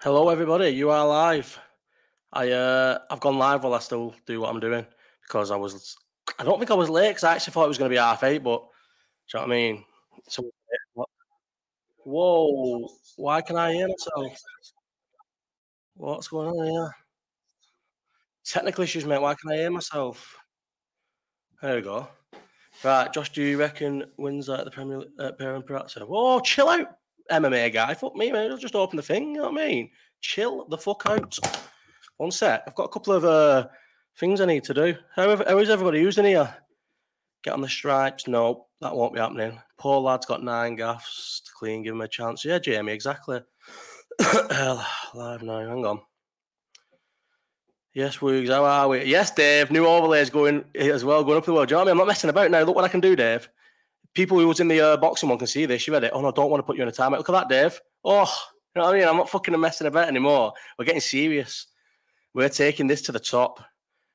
Hello, everybody. You are live. I uh, I've gone live while I still do what I'm doing because I was. I don't think I was late because I actually thought it was going to be half eight, but do you know what I mean? So, whoa! Why can I hear myself? What's going on here? Technical issues, mate. Why can I hear myself? There we go. Right, Josh, do you reckon wins at the Premier uh, Parent? Whoa, chill out, MMA guy. Fuck me, man. Just open the thing. You know what I mean? Chill the fuck out. One sec. I've got a couple of uh, things I need to do. How, how is everybody? In here? Get on the stripes. No, that won't be happening. Poor lad's got nine gaffs to clean. Give him a chance. Yeah, Jamie, exactly. Live now. Hang on. Yes, Woogs, how are we? Yes, Dave, new overlays going as well, going up the world. Do you know what I mean? I'm not messing about now. Look what I can do, Dave. People who was in the uh, boxing one can see this. You read it. Oh, no, I don't want to put you in a timeout. Look at that, Dave. Oh, you know what I mean? I'm not fucking messing about anymore. We're getting serious. We're taking this to the top.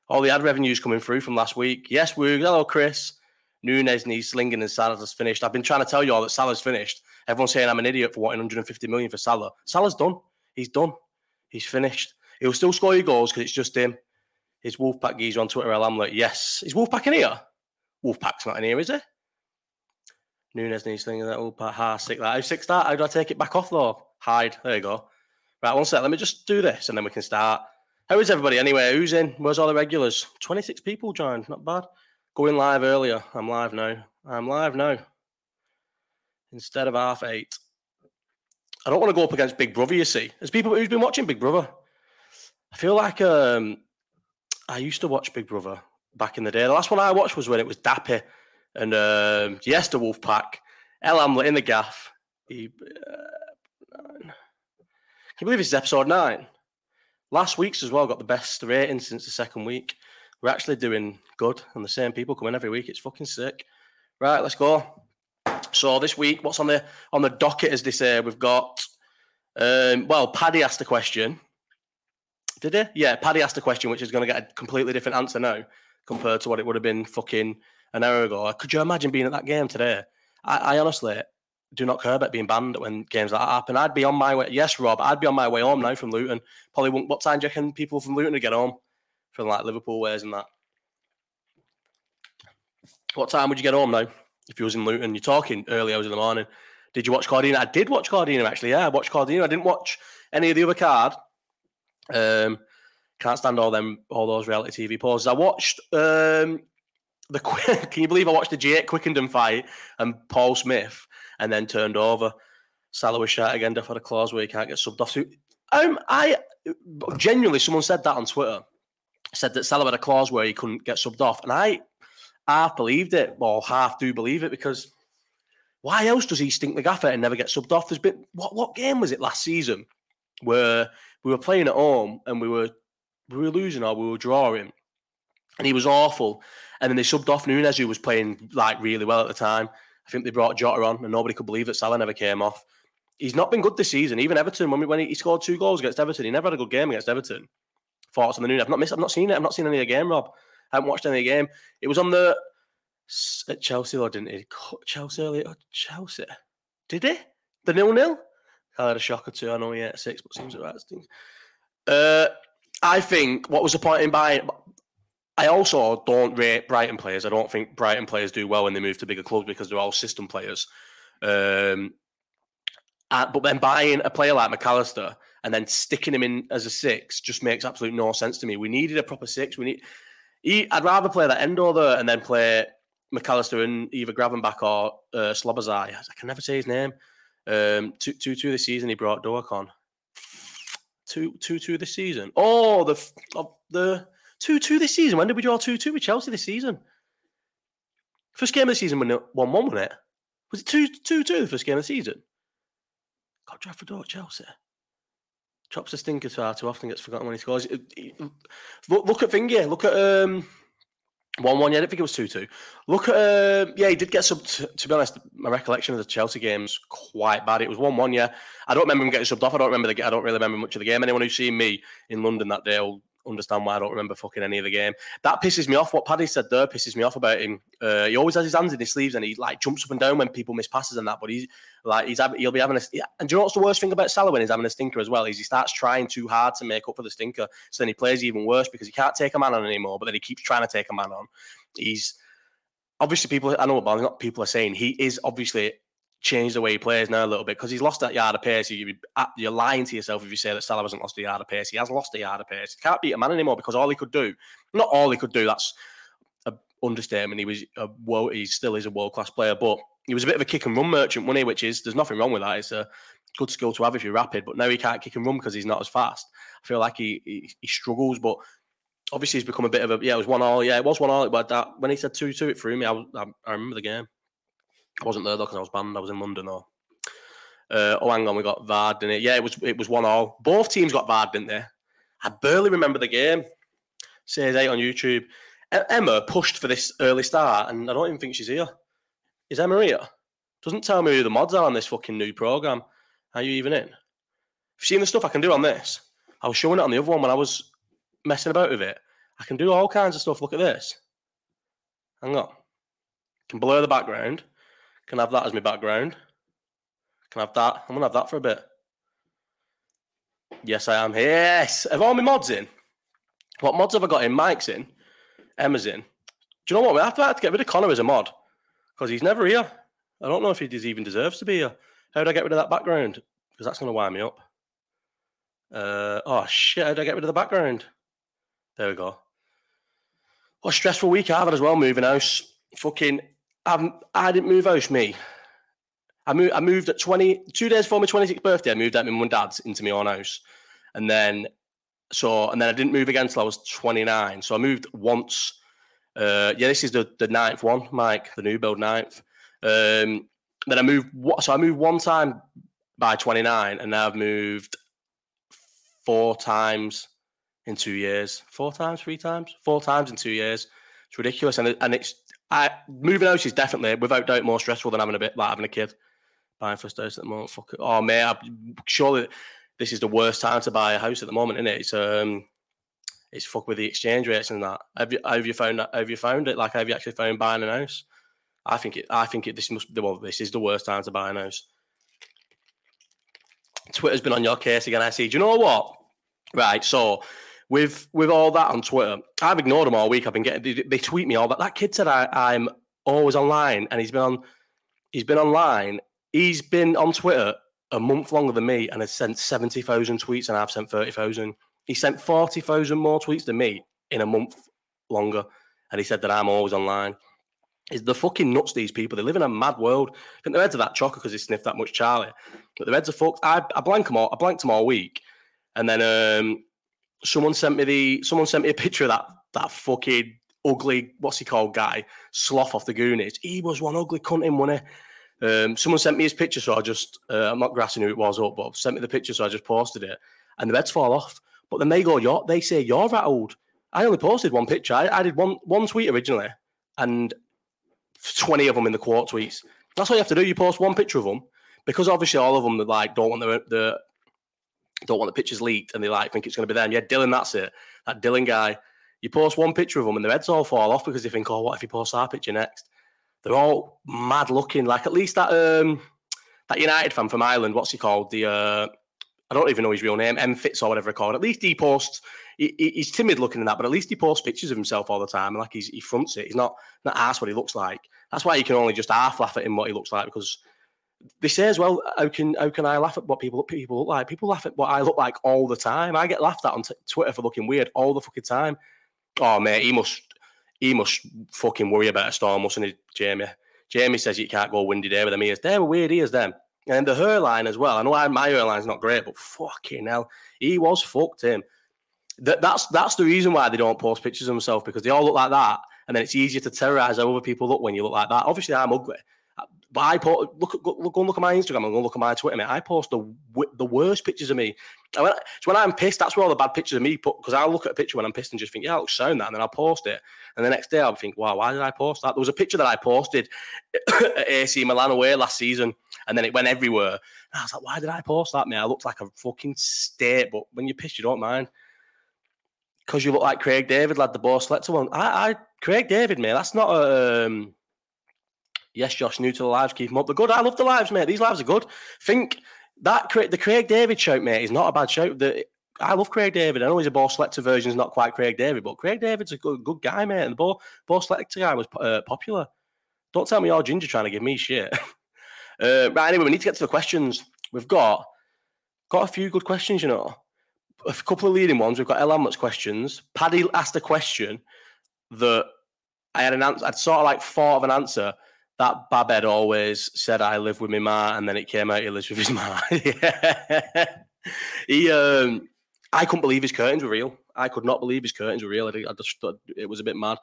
All the ad revenues coming through from last week. Yes, Woogs. Hello, Chris. Nunes needs slinging and Salah's finished. I've been trying to tell you all that Salah's finished. Everyone's saying I'm an idiot for wanting 150 million for Salah. Salah's done. He's done. He's finished. He'll still score your goals because it's just him. His Wolfpack geezer on Twitter, I'm like, yes. Is Wolfpack in here? Wolfpack's not in here, is he? Nunes needs thinking that Wolfpack. Ha, sick that. How that? How do I take it back off though? Hide. There you go. Right, one sec. Let me just do this and then we can start. How is everybody anyway? Who's in? Where's all the regulars? 26 people joined. Not bad. Going live earlier. I'm live now. I'm live now. Instead of half eight. I don't want to go up against Big Brother, you see. There's people who's been watching Big Brother. I feel like um, I used to watch Big Brother back in the day. The last one I watched was when it was Dappy and um, yes, the Wolfpack. Ell Hamlett in the gaff. He, uh, can you believe this is episode nine? Last week's as well got the best rating since the second week. We're actually doing good, and the same people come in every week. It's fucking sick. Right, let's go. So this week, what's on the on the docket, as they say, we've got. Um, well, Paddy asked a question. Did he? Yeah, Paddy asked a question, which is going to get a completely different answer now compared to what it would have been fucking an hour ago. Could you imagine being at that game today? I, I honestly do not care about being banned when games like that happen. I'd be on my way. Yes, Rob, I'd be on my way home now from Luton. Probably won't, what time do you reckon people from Luton to get home from like Liverpool ways and that? What time would you get home now if you was in Luton? You're talking early hours in the morning. Did you watch Cardino? I did watch Cardino actually. Yeah, I watched Cardino. I didn't watch any of the other card. Um, can't stand all them all those reality TV pauses. I watched um, the can you believe I watched the G8 Quickendon fight and Paul Smith and then turned over. Salah was shot again for a clause where he can't get subbed off. So, um, I genuinely someone said that on Twitter. Said that Salah had a clause where he couldn't get subbed off, and I half believed it, or half do believe it because why else does he stink the gaffer and never get subbed off? There's been what what game was it last season where we were playing at home and we were we were losing or we were drawing, and he was awful. And then they subbed off Nunes, who was playing like really well at the time. I think they brought Jota on, and nobody could believe that Salah never came off. He's not been good this season. Even Everton, when, we, when he scored two goals against Everton, he never had a good game against Everton. Thoughts on the Nunes? I've not missed. I've not seen it. I've not seen any of the game, Rob. I haven't watched any of the game. It was on the at Chelsea, though, didn't he? Chelsea earlier. Oh, Chelsea. Did he? The nil nil. I had a shock or two. I know he had six, but seems right. Uh, I think what was the point in buying? I also don't rate Brighton players. I don't think Brighton players do well when they move to bigger clubs because they're all system players. Um, uh, but then buying a player like Mac Allister and then sticking him in as a six just makes absolute no sense to me. We needed a proper six. We need. He, I'd rather play that Endo there and then play Mac Allister and either Gravenberch or uh, Slobozai. I can never say his name. Um, two, two, two this season he brought Dork on. Two, two, two this season. Oh, the the 2 2 this season. When did we draw 2 2 with Chelsea this season? First game of the season, when it 1 1, wasn't it? Was it 2 2 2 the first game of the season? God, Trafford or Chelsea. Chops a stinker far too often gets forgotten when he scores. Look, at Finger. Look at um, 1 1. Yeah, I don't think it was 2 2. Look at, uh, yeah, he did get subbed. To, be honest, my recollection of the Chelsea game's quite bad. It was 1 1, yeah. I don't remember him getting subbed off. I don't remember the I don't really remember much of the game. Anyone who's seen me in London that day will understand why I don't remember fucking any of the game. That pisses me off. What Paddy said there pisses me off about him. Uh, he always has his hands in his sleeves and he like jumps up and down when people miss passes and that. But he's like he's he'll be having a. And do you know what's the worst thing about Salah when he's having a stinker as well? Is he starts trying too hard to make up for the stinker. So then he plays even worse because he can't take a man on anymore. But then he keeps trying to take a man on. He's obviously people. I know about not people are saying he is obviously changed the way he plays now a little bit because he's lost that yard of pace. You, you're lying to yourself if you say that Salah hasn't lost a yard of pace. He has lost a yard of pace. He can't beat a man anymore because all he could do, not all he could do, that's an understatement. He was a well, he still is a world class player, but he was a bit of a kick and run merchant, money, which is there's nothing wrong with that. It's a good skill to have if you're rapid, but now he can't kick and run because he's not as fast. I feel like he he, he struggles, but obviously he's become a bit of a yeah. It was one all, yeah, it was one all. But that when he said two two, it threw me. I, I, I remember the game. I wasn't there though because I was banned. I was in London though. Uh, oh, hang on, we got VAR, didn't it? Yeah, it was it was one all. Both teams got VAR, didn't they? I barely remember the game. Says eight on YouTube. Emma pushed for this early start, and I don't even think she's here. Is Emma here? Doesn't tell me who the mods are on this fucking new program. Are you even in? Have you seen the stuff I can do on this? I was showing it on the other one when I was messing about with it. I can do all kinds of stuff. Look at this. Hang on. Can blur the background. Can I have that as my background. Can I have that. I'm gonna have that for a bit. Yes, I am. Yes. Have all my mods in? What mods have I got in? Mike's in. Emma's in. Do you know what? We have to, have to get rid of Connor as a mod because he's never here. I don't know if he even deserves to be here. How do I get rid of that background? Because that's going to wind me up. Uh, oh shit! How do I get rid of the background? There we go. What a stressful week I've had as well. Moving house. Fucking I'm, I didn't move house, me. I moved, I moved at 20, two days before my 26th birthday, I moved out my mum and dad's into my own house. And then, so, and then I didn't move again until I was 29. So I moved once. Uh, yeah, this is the, the ninth one, Mike, the new build ninth. Um, then I moved, so I moved one time by 29, and now I've moved four times in two years. Four times, three times, four times in two years. It's ridiculous. And, and it's, I moving house is definitely, without doubt, more stressful than having a bit like having a kid. Buying first house at the moment, fuck it. Oh man, I, surely this is the worst time to buy a house at the moment, isn't it? It's um, it's fuck with the exchange rates and that. Have you have you found that? Have you found it? Like, have you actually found buying a house? I think it. I think it. This must. The Well, this is the worst time to buy a house. Twitter's been on your case again. I see. Do you know what? Right. So with with all that on Twitter, I've ignored them all week. I've been getting they, they tweet me all that. That kid said I, I'm always online, and he's been on he's been online. He's been on Twitter a month longer than me, and has sent seventy thousand tweets, and I've sent thirty thousand. He sent forty thousand more tweets than me in a month longer, and he said that I'm always online. Is the fucking nuts these people? They live in a mad world. I think their heads are that chocker because they sniffed that much Charlie, but their heads are fucked. I, I blank them all. I blanked them all week, and then um, someone sent me the someone sent me a picture of that that fucking ugly what's he called guy sloth off the Goonies. He was one ugly cunt in one. Um, someone sent me his picture, so I just uh, I'm not grassing who it was up, but sent me the picture, so I just posted it, and the beds fall off. But then they go, you're, they say you're that old. I only posted one picture. I, I did one one tweet originally, and twenty of them in the quote tweets. That's what you have to do. You post one picture of them because obviously all of them like don't want the, the don't want the pictures leaked and they like think it's going to be them. Yeah, Dylan, that's it. That Dylan guy. You post one picture of them and their heads all fall off because they think, oh, what if he posts our picture next? They're all mad looking. Like at least that um that United fan from Ireland, what's he called? The uh I don't even know his real name, M Fitz or whatever he called. At least he posts. He, he's timid looking in that, but at least he posts pictures of himself all the time, and like he's, he fronts it. He's not not asked what he looks like. That's why you can only just half laugh at him what he looks like because they say as well, how can how can I laugh at what people people look like? People laugh at what I look like all the time. I get laughed at on t- Twitter for looking weird all the fucking time. Oh mate, he must he must fucking worry about a storm, mustn't he, Jamie? Jamie says you can't go windy there with them ears. They're weird ears, them. And the hairline as well. I know my hairline's not great, but fucking hell, he was fucked him. That, that's that's the reason why they don't post pictures of themselves because they all look like that, and then it's easier to terrorize how other people look when you look like that. Obviously, I'm ugly, I post, look, go, go and look at my Instagram and go look at my Twitter, mate. I post the the worst pictures of me. When, so when I'm pissed, that's where all the bad pictures of me put. Because I'll look at a picture when I'm pissed and just think, yeah, it looks sound that, and then I'll post it. And the next day I'll think, wow, why did I post that? There was a picture that I posted at AC Milan away last season, and then it went everywhere. And I was like, why did I post that, mate? I looked like a fucking state. But when you're pissed, you don't mind. because you look like Craig David, lad, the Bo Selecta one. I, I, Craig David, mate, that's not a. Um, yes, Josh, new to the lives, keep them up. They're good. I love the lives, mate. These lives are good. Think that the Craig David shout, mate, is not a bad shout. The, I love Craig David. I know he's a Bo Selecta version, is not quite Craig David, but Craig David's a good, good guy, mate. And the Bo, Bo Selecta guy was uh, popular. Don't tell me you're Ginger trying to give me shit. uh, right, anyway, we need to get to the questions. We've got got a few good questions, you know. A couple of leading ones. We've got Ell questions. Paddy asked a question that I had an answer. I'd sort of like thought of an answer that Babed always said, "I live with my ma," and then it came out he lives with his ma. he, um, I couldn't believe his curtains were real. I could not believe his curtains were real. I, I just thought it was a bit mad.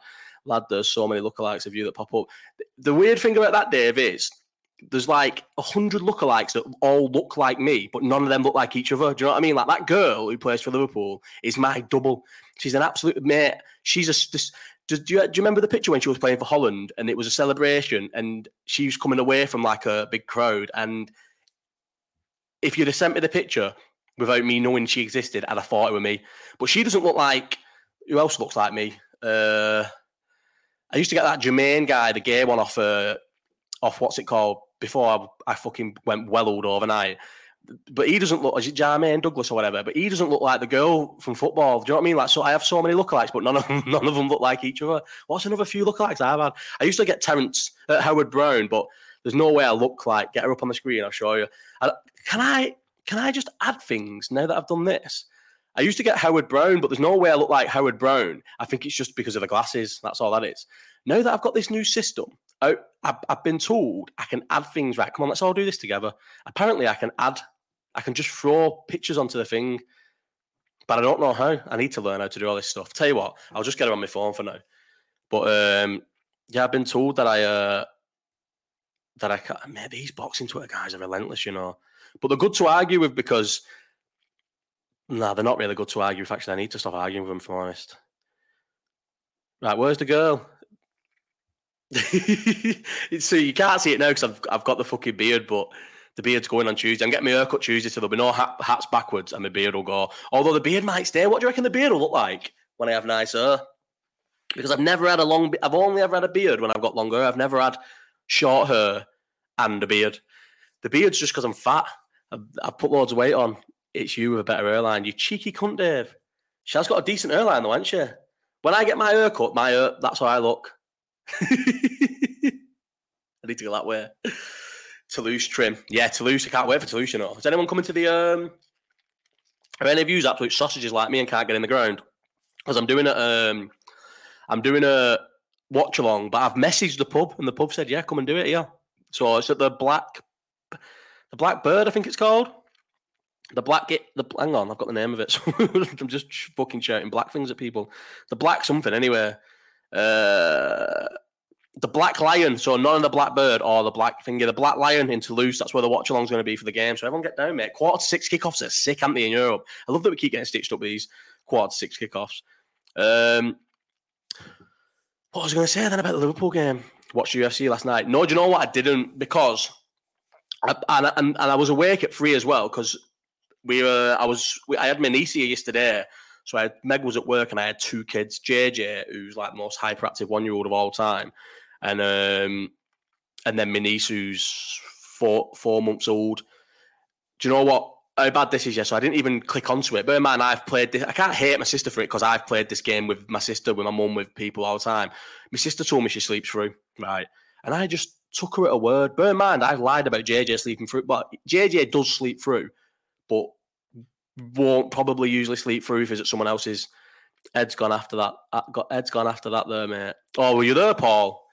Lad, there's so many lookalikes of you that pop up. The weird thing about that, Dave, is there's like a hundred lookalikes that all look like me, but none of them look like each other. Do you know what I mean? Like that girl who plays for Liverpool is my double. She's an absolute mate. She's a. This, do, you, do you remember the picture when she was playing for Holland and it was a celebration and she was coming away from like a big crowd and if you'd have sent me the picture without me knowing she existed, I'd have thought it was me. But she doesn't look like who else looks like me. Uh, I used to get that Jermaine guy, the gay one off uh, off what's it called before I, I fucking went welled overnight. But he doesn't look, it Jermaine Douglas or whatever? But he doesn't look like the girl from football. Do you know what I mean? Like, so I have so many lookalikes, but none of them, none of them look like each other. What's another few lookalikes I've had? I used to get Terence uh, Howard Brown, but there's no way I look like. Get her up on the screen. I'll show you. I, can I? Can I just add things now that I've done this? I used to get Howard Brown, but there's no way I look like Howard Brown. I think it's just because of the glasses. That's all that is. Now that I've got this new system, I, have been told I can add things. Right, come on, let's all do this together. Apparently, I can add, I can just throw pictures onto the thing, but I don't know how. I need to learn how to do all this stuff. Tell you what, I'll just get it on my phone for now. But um, yeah, I've been told that I uh, that I can. Man, these boxing Twitter guys are relentless, you know. But they're good to argue with because, nah, they're not really good to argue with. Actually, I need to stop arguing with them, for honest. Right, where's the girl? so you can't see it now because I've I've got the fucking beard, but the beard's going on Tuesday. I'm getting my haircut Tuesday, so there'll be no hat, hats backwards, and my beard will go. Although the beard might stay. What do you reckon the beard will look like when I have nice hair? Because I've never had a long. I've only ever had a beard when I've got longer. I've never had short hair and a beard. The beard's just because I'm fat. I've, I've, put loads of weight on. It's you with a better hairline. You cheeky cunt, Dave. She has got a decent hairline though, hasn't she? When I get my hair cut, my hair, that's how I look. I need to go that way. Toulouse trim. Yeah, Toulouse. I can't wait for Toulouse, you know. Is anyone coming to the um are any of you absolute sausages like me and can't get in the ground? Because I'm doing a um I'm doing a watch along, but I've messaged the pub and the pub said, Yeah, come and do it, yeah. So it's at the black the black bird, I think it's called. The black get the hang on, I've got the name of it. So I'm just fucking shouting black things at people. The black something anyway. Uh, the Black Lion, so none of the Blackbird or the Black Finger, the Black Lion in Toulouse. That's where the watch along's going to be for the game. So everyone get down, mate. Quarter to six kickoffs are sick, aren't they, in Europe? I love that we keep getting stitched up with these quarter to six kickoffs. Um, what was I going to say then about the Liverpool game? Watched UFC last night. No, do you know what? I didn't because, I, and, and, and I was awake at three as well because we were. I was. We, I had my niece here yesterday so I had, Meg was at work and I had two kids, JJ, who's like the most hyperactive one year old of all time, and um, and then my niece who's four four months old. Do you know what? How bad this is, yeah. So I didn't even click onto it. But man, I've played this. I can't hate my sister for it because I've played this game with my sister, with my mum, with people all the time. My sister told me she sleeps through, right? And I just took her at a word. Bear in mind, I've lied about JJ sleeping through, but JJ does sleep through, but won't probably usually sleep through if it's at someone else's. Ed's gone after that. Uh, Ed's gone after that there, mate. Oh, were you there, Paul?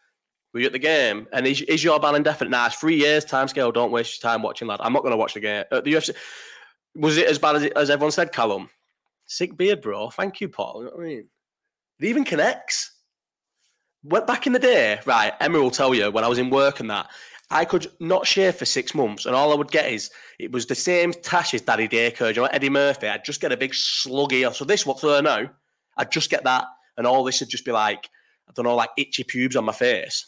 Were you at the game? And is, is your ban indefinite? Nah, it's three years time scale. Don't waste your time watching, lad. I'm not going to watch the game. The UFC. Was it as bad as, it, as everyone said, Callum? Sick beard, bro. Thank you, Paul. You know what I mean? It even connects. Went back in the day, right? Emma will tell you when I was in work and that. I could not shave for six months, and all I would get is it was the same tash as Daddy Daycare. You know, Eddie Murphy. I'd just get a big sluggy. So this what's there now? I'd just get that, and all this would just be like I don't know, like itchy pubes on my face.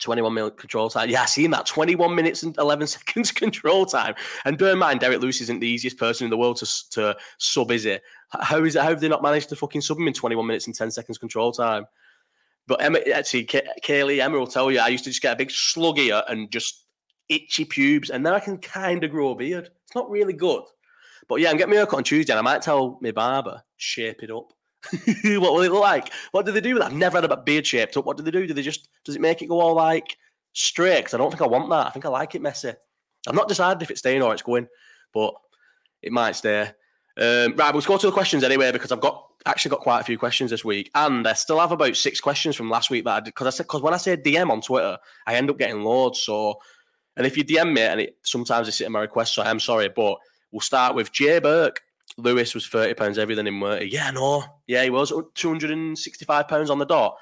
21 minute control time. Yeah, seeing that 21 minutes and 11 seconds control time. And bear in mind, Derrick Lewis isn't the easiest person in the world to, to sub, is it? How is it? How have they not managed to fucking sub him in 21 minutes and 10 seconds control time? But Emma, actually, Kaylee, Emma will tell you, I used to just get a big slug here and just itchy pubes, and then I can kind of grow a beard. It's not really good. But yeah, I'm getting my haircut on Tuesday, and I might tell my barber, shape it up. what will it look like? What do they do with that? I've never had a beard shaped up. What do they do? Do they just does it make it go all like straight? Because I don't think I want that. I think I like it messy. I've not decided if it's staying or it's going, but it might stay. Um, right, let's go to the questions anyway because I've got actually got quite a few questions this week, and I still have about six questions from last week that I did because I said because when I say DM on Twitter, I end up getting loads. So, and if you DM me and it sometimes it's in my request, so I'm sorry, but we'll start with Jay Burke. Lewis was thirty pounds everything in work. Yeah, no, yeah, he was two hundred and sixty-five pounds on the dot.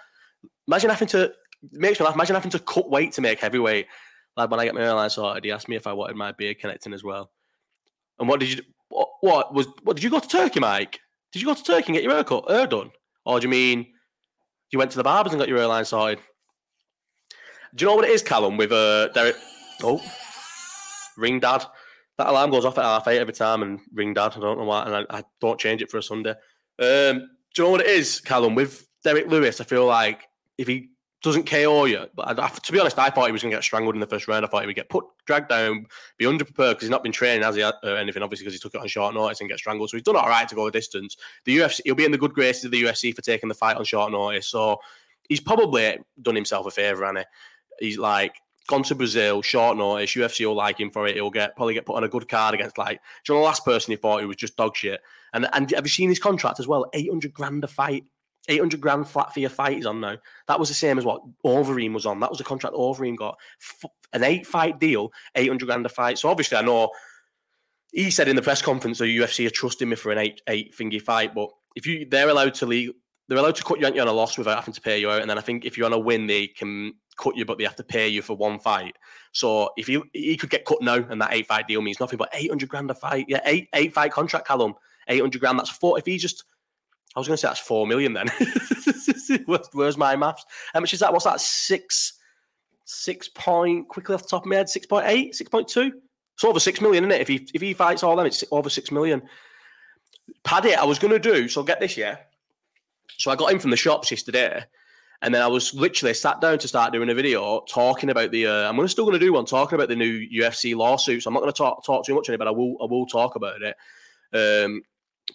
Imagine having to makes me laugh. Imagine having to cut weight to make heavyweight. Like when I get my airline sorted, he asked me if I wanted my beard connecting as well. And what did you? What, what was? What did you go to Turkey, Mike? Did you go to Turkey and get your hair cut, hair done, or do you mean you went to the barbers and got your airline sorted? Do you know what it is, Callum? With uh, Derek. Oh, ring dad that alarm goes off at half eight every time and ring dad. I don't know why, and I, I don't change it for a Sunday. Um, do you know what it is, Callum? With Derrick Lewis, I feel like if he doesn't KO you, but I, to be honest, I thought he was going to get strangled in the first round. I thought he would get put, dragged down, be underprepared because he's not been training, has he, uh, anything, obviously, because he took it on short notice and get strangled. So he's done all right to go a distance. The UFC, he'll be in the good graces of the UFC for taking the fight on short notice. So he's probably done himself a favour, and he's like, gone to Brazil, short notice. UFC will like him for it. He'll get probably get put on a good card against like. Do you know the last person he fought who was just dog shit? And and have you seen his contract as well? Eight hundred grand a fight. 800 grand flat for your fight he's on now. That was the same as what Overeem was on. That was the contract Overeem got. An eight fight deal, 800 grand a fight. So obviously, I know he said in the press conference the UFC are trusting me for an eight eight thingy fight. But if you they're allowed to leave, they're allowed to cut you on a loss without having to pay you out. And then I think if you're on a win, they can cut you, but they have to pay you for one fight. So if you he could get cut now, and that eight fight deal means nothing but eight hundred grand a fight. Yeah, eight eight fight contract, Callum. Eight hundred grand. That's four. If he just, I was going to say that's four million. Then where's, where's my maths? How much is that? What's that? Six, six point. Quickly off the top of my head, six point eight, six point two. It's over six million, isn't it? If he if he fights all them, it's over six million. Paddy, I was going to do. So get this, yeah. So I got in from the shops yesterday and then I was literally sat down to start doing a video talking about the. Uh, I'm still going to do one talking about the new UFC lawsuits. I'm not going to talk talk too much on it, but I will I will talk about it. Um,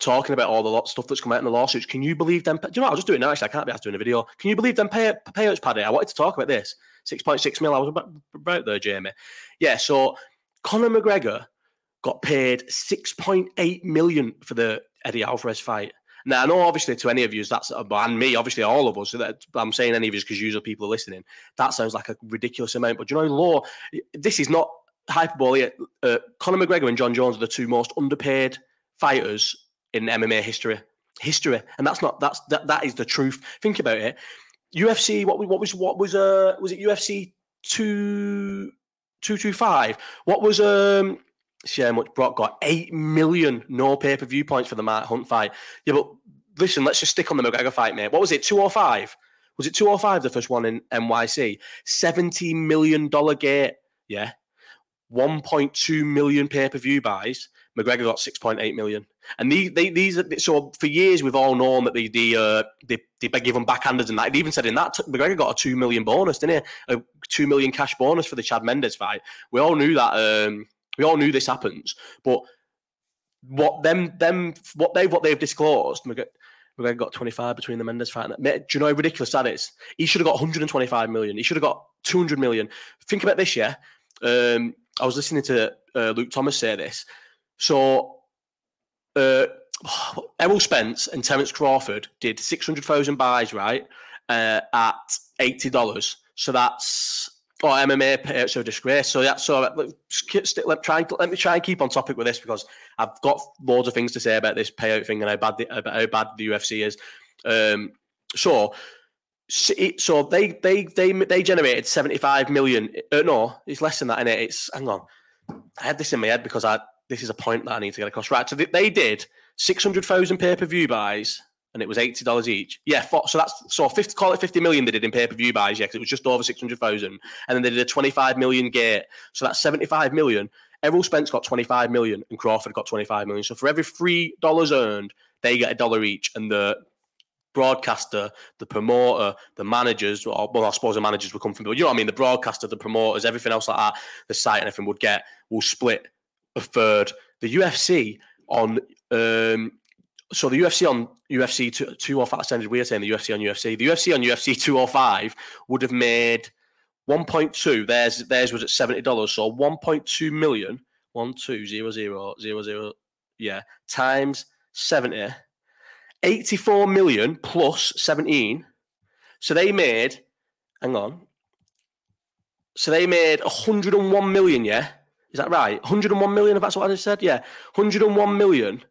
talking about all the lot stuff that's come out in the lawsuits. Can you believe them? Do you know? I'll just do it now. Actually, I can't be asked doing a video. Can you believe them pay, payouts, Paddy? I wanted to talk about this. Six point six mil. I was about, about there, Jamie. Yeah. So Conor McGregor got paid six point eight million for the Eddie Alvarez fight. Now, I know obviously to any of you, that's and me, obviously all of us. That I'm saying any of you because usually people are listening. That sounds like a ridiculous amount, but you know, law. This is not hyperbole. Uh, Conor McGregor and Jon Jones are the two most underpaid fighters in MMA history. History, and that's not that's that that is the truth. Think about it. UFC. What what was what was uh was it UFC two two two five? What was um see how much Brock got. Eight million no pay per view points for the Mark Hunt fight. Yeah, but listen, let's just stick on the McGregor fight, mate. What was it? 205? Was it 205 the first one in NYC? $70 million gate. Yeah. 1.2 million pay per view buys. McGregor got 6.8 million. And these, they, these, are, so for years we've all known that they, they, uh, they, they give them backhanders and that. They even said in that McGregor got a two million bonus, didn't he? A two million cash bonus for the Chad Mendes fight. We all knew that. Um, we all knew this happens, but what them them what they what they've disclosed, McGregor got 25 between the Mendes fight. Do you know how ridiculous that is? He should have got 125 million. He should have got 200 million. Think about this, yeah. Um, I was listening to uh, Luke Thomas say this. So, uh, Errol Spence and Terence Crawford did 600,000 buys, right, uh, at $80. So that's or MMA are a disgrace. So yeah, so let, let, try, let me try and keep on topic with this because I've got loads of things to say about this payout thing and how bad the, about how bad the UFC is. Um, so so they they they they generated 75 million uh, no it's less than that in it it's hang on i had this in my head because i this is a point that i need to get across right so they, they did 600000 pay-per-view buys and it was eighty dollars each. Yeah, so that's so fifty. Call it fifty million they did in pay per view buys. Yeah, because it was just over six hundred thousand, and then they did a twenty five million gate. So that's seventy five million. Errol Spence got twenty five million, and Crawford got twenty five million. So for every three dollars earned, they get a dollar each, and the broadcaster, the promoter, the managers, or well, I suppose the managers would come from, but you know what I mean? The broadcaster, the promoters, everything else like that, the site and everything would get, will split a third. The UFC on, um, so the UFC on UFC 205, sounded weird saying the UFC on UFC. The UFC on UFC 205 would have made 1.2, theirs, theirs was at $70, so 1.2 million, 120000, yeah, times 70 84 million plus 17. So they made, hang on. So they made 101 million, yeah? Is that right? 101 million, if that's what I just said? Yeah. 101 million.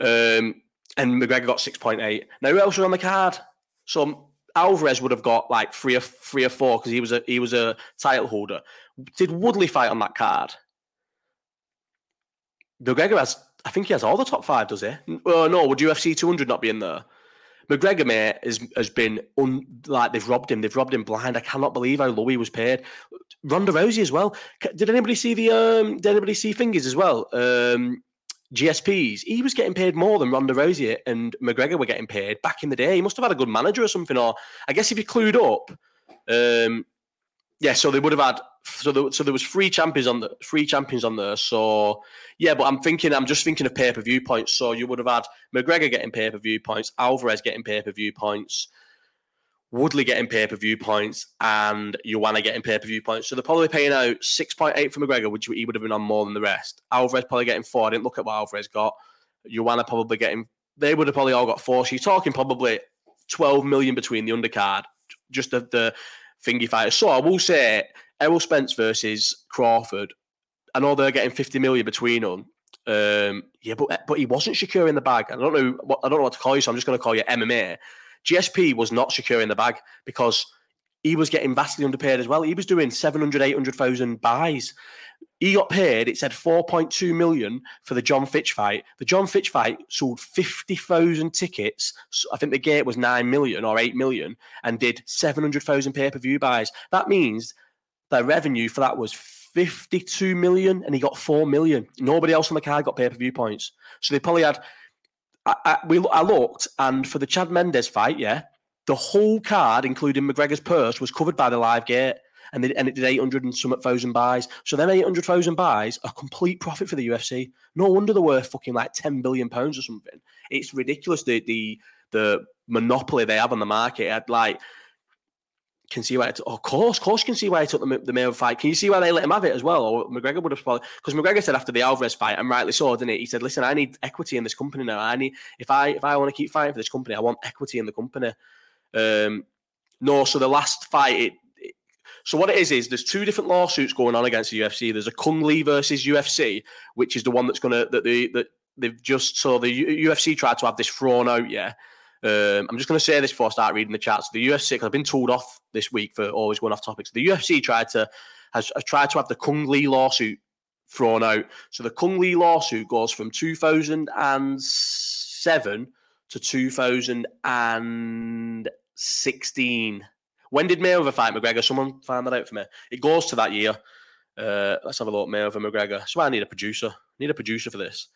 Um, and McGregor got 6.8. Now, who else was on the card? So Alvarez would have got like three or three or four because he was a he was a title holder. Did Woodley fight on that card? McGregor has I think he has all the top five, does he? Oh no, would UFC 200 not be in there? McGregor, mate, has, has been un, like they've robbed him. They've robbed him blind. I cannot believe how low he was paid. Ronda Rousey as well. Did anybody see the? Um, did anybody see fingers as well? Um, GSPs. He was getting paid more than Ronda Rousey and McGregor were getting paid back in the day. He must have had a good manager or something. Or I guess if he clued up, um, yeah. So they would have had so there, so there was three champions on the three champions on there. So yeah, but I'm thinking, I'm just thinking of pay per view points. So you would have had McGregor getting pay per view points, Alvarez getting pay per view points, Woodley getting pay per view points, and Joanna getting pay per view points. So they're probably paying out six point eight for McGregor, which he would have been on more than the rest. Alvarez probably getting four. I didn't look at what Alvarez got. Joanna probably getting. They would have probably all got four. You're talking probably twelve million between the undercard, just the, the thingy fighters. So I will say Errol Spence versus Crawford. I know they're getting 50 million between them. Um, yeah, but but he wasn't secure in the bag. I don't know what I don't know what to call you, so I'm just going to call you MMA. GSP was not secure in the bag because he was getting vastly underpaid as well. He was doing 700, 800,000 buys. He got paid, it said 4.2 million for the John Fitch fight. The John Fitch fight sold 50,000 tickets. I think the gate was 9 million or 8 million and did 700,000 pay per view buys. That means their revenue for that was 52 million and he got 4 million. Nobody else on the card got pay per view points. So they probably had. I, I, we, I looked, and for the Chad Mendes fight, yeah, the whole card, including McGregor's purse, was covered by the live gate. And, they, and it did 800 and some thousand buys. So them 800,000 buys are complete profit for the UFC. No wonder they're worth fucking like 10 billion pounds or something. It's ridiculous the the the monopoly they have on the market. I'd like can see why. It, oh, of course, course, can see why he took the, the male fight. Can you see why they let him have it as well? Or McGregor would have probably because McGregor said after the Alvarez fight, and rightly so, didn't he? He said, "Listen, I need equity in this company now. I need if I if I want to keep fighting for this company, I want equity in the company." Um, no, so the last fight, it, it, so what it is is there's two different lawsuits going on against the UFC. There's a Cung Le versus UFC, which is the one that's gonna that the that they've just so the UFC tried to have this thrown out, yeah. Um, I'm just going to say this before I start reading the chats. The UFC, because I've been told off this week for always going off topics. The UFC tried to has, has tried to have the Cung Le lawsuit thrown out. So the Cung Le lawsuit goes from 2007 to 2016. When did Mayweather fight McGregor? Someone find that out for me. It goes to that year. Uh, let's have a look. Mayweather McGregor. So I need a producer. I need a producer for this.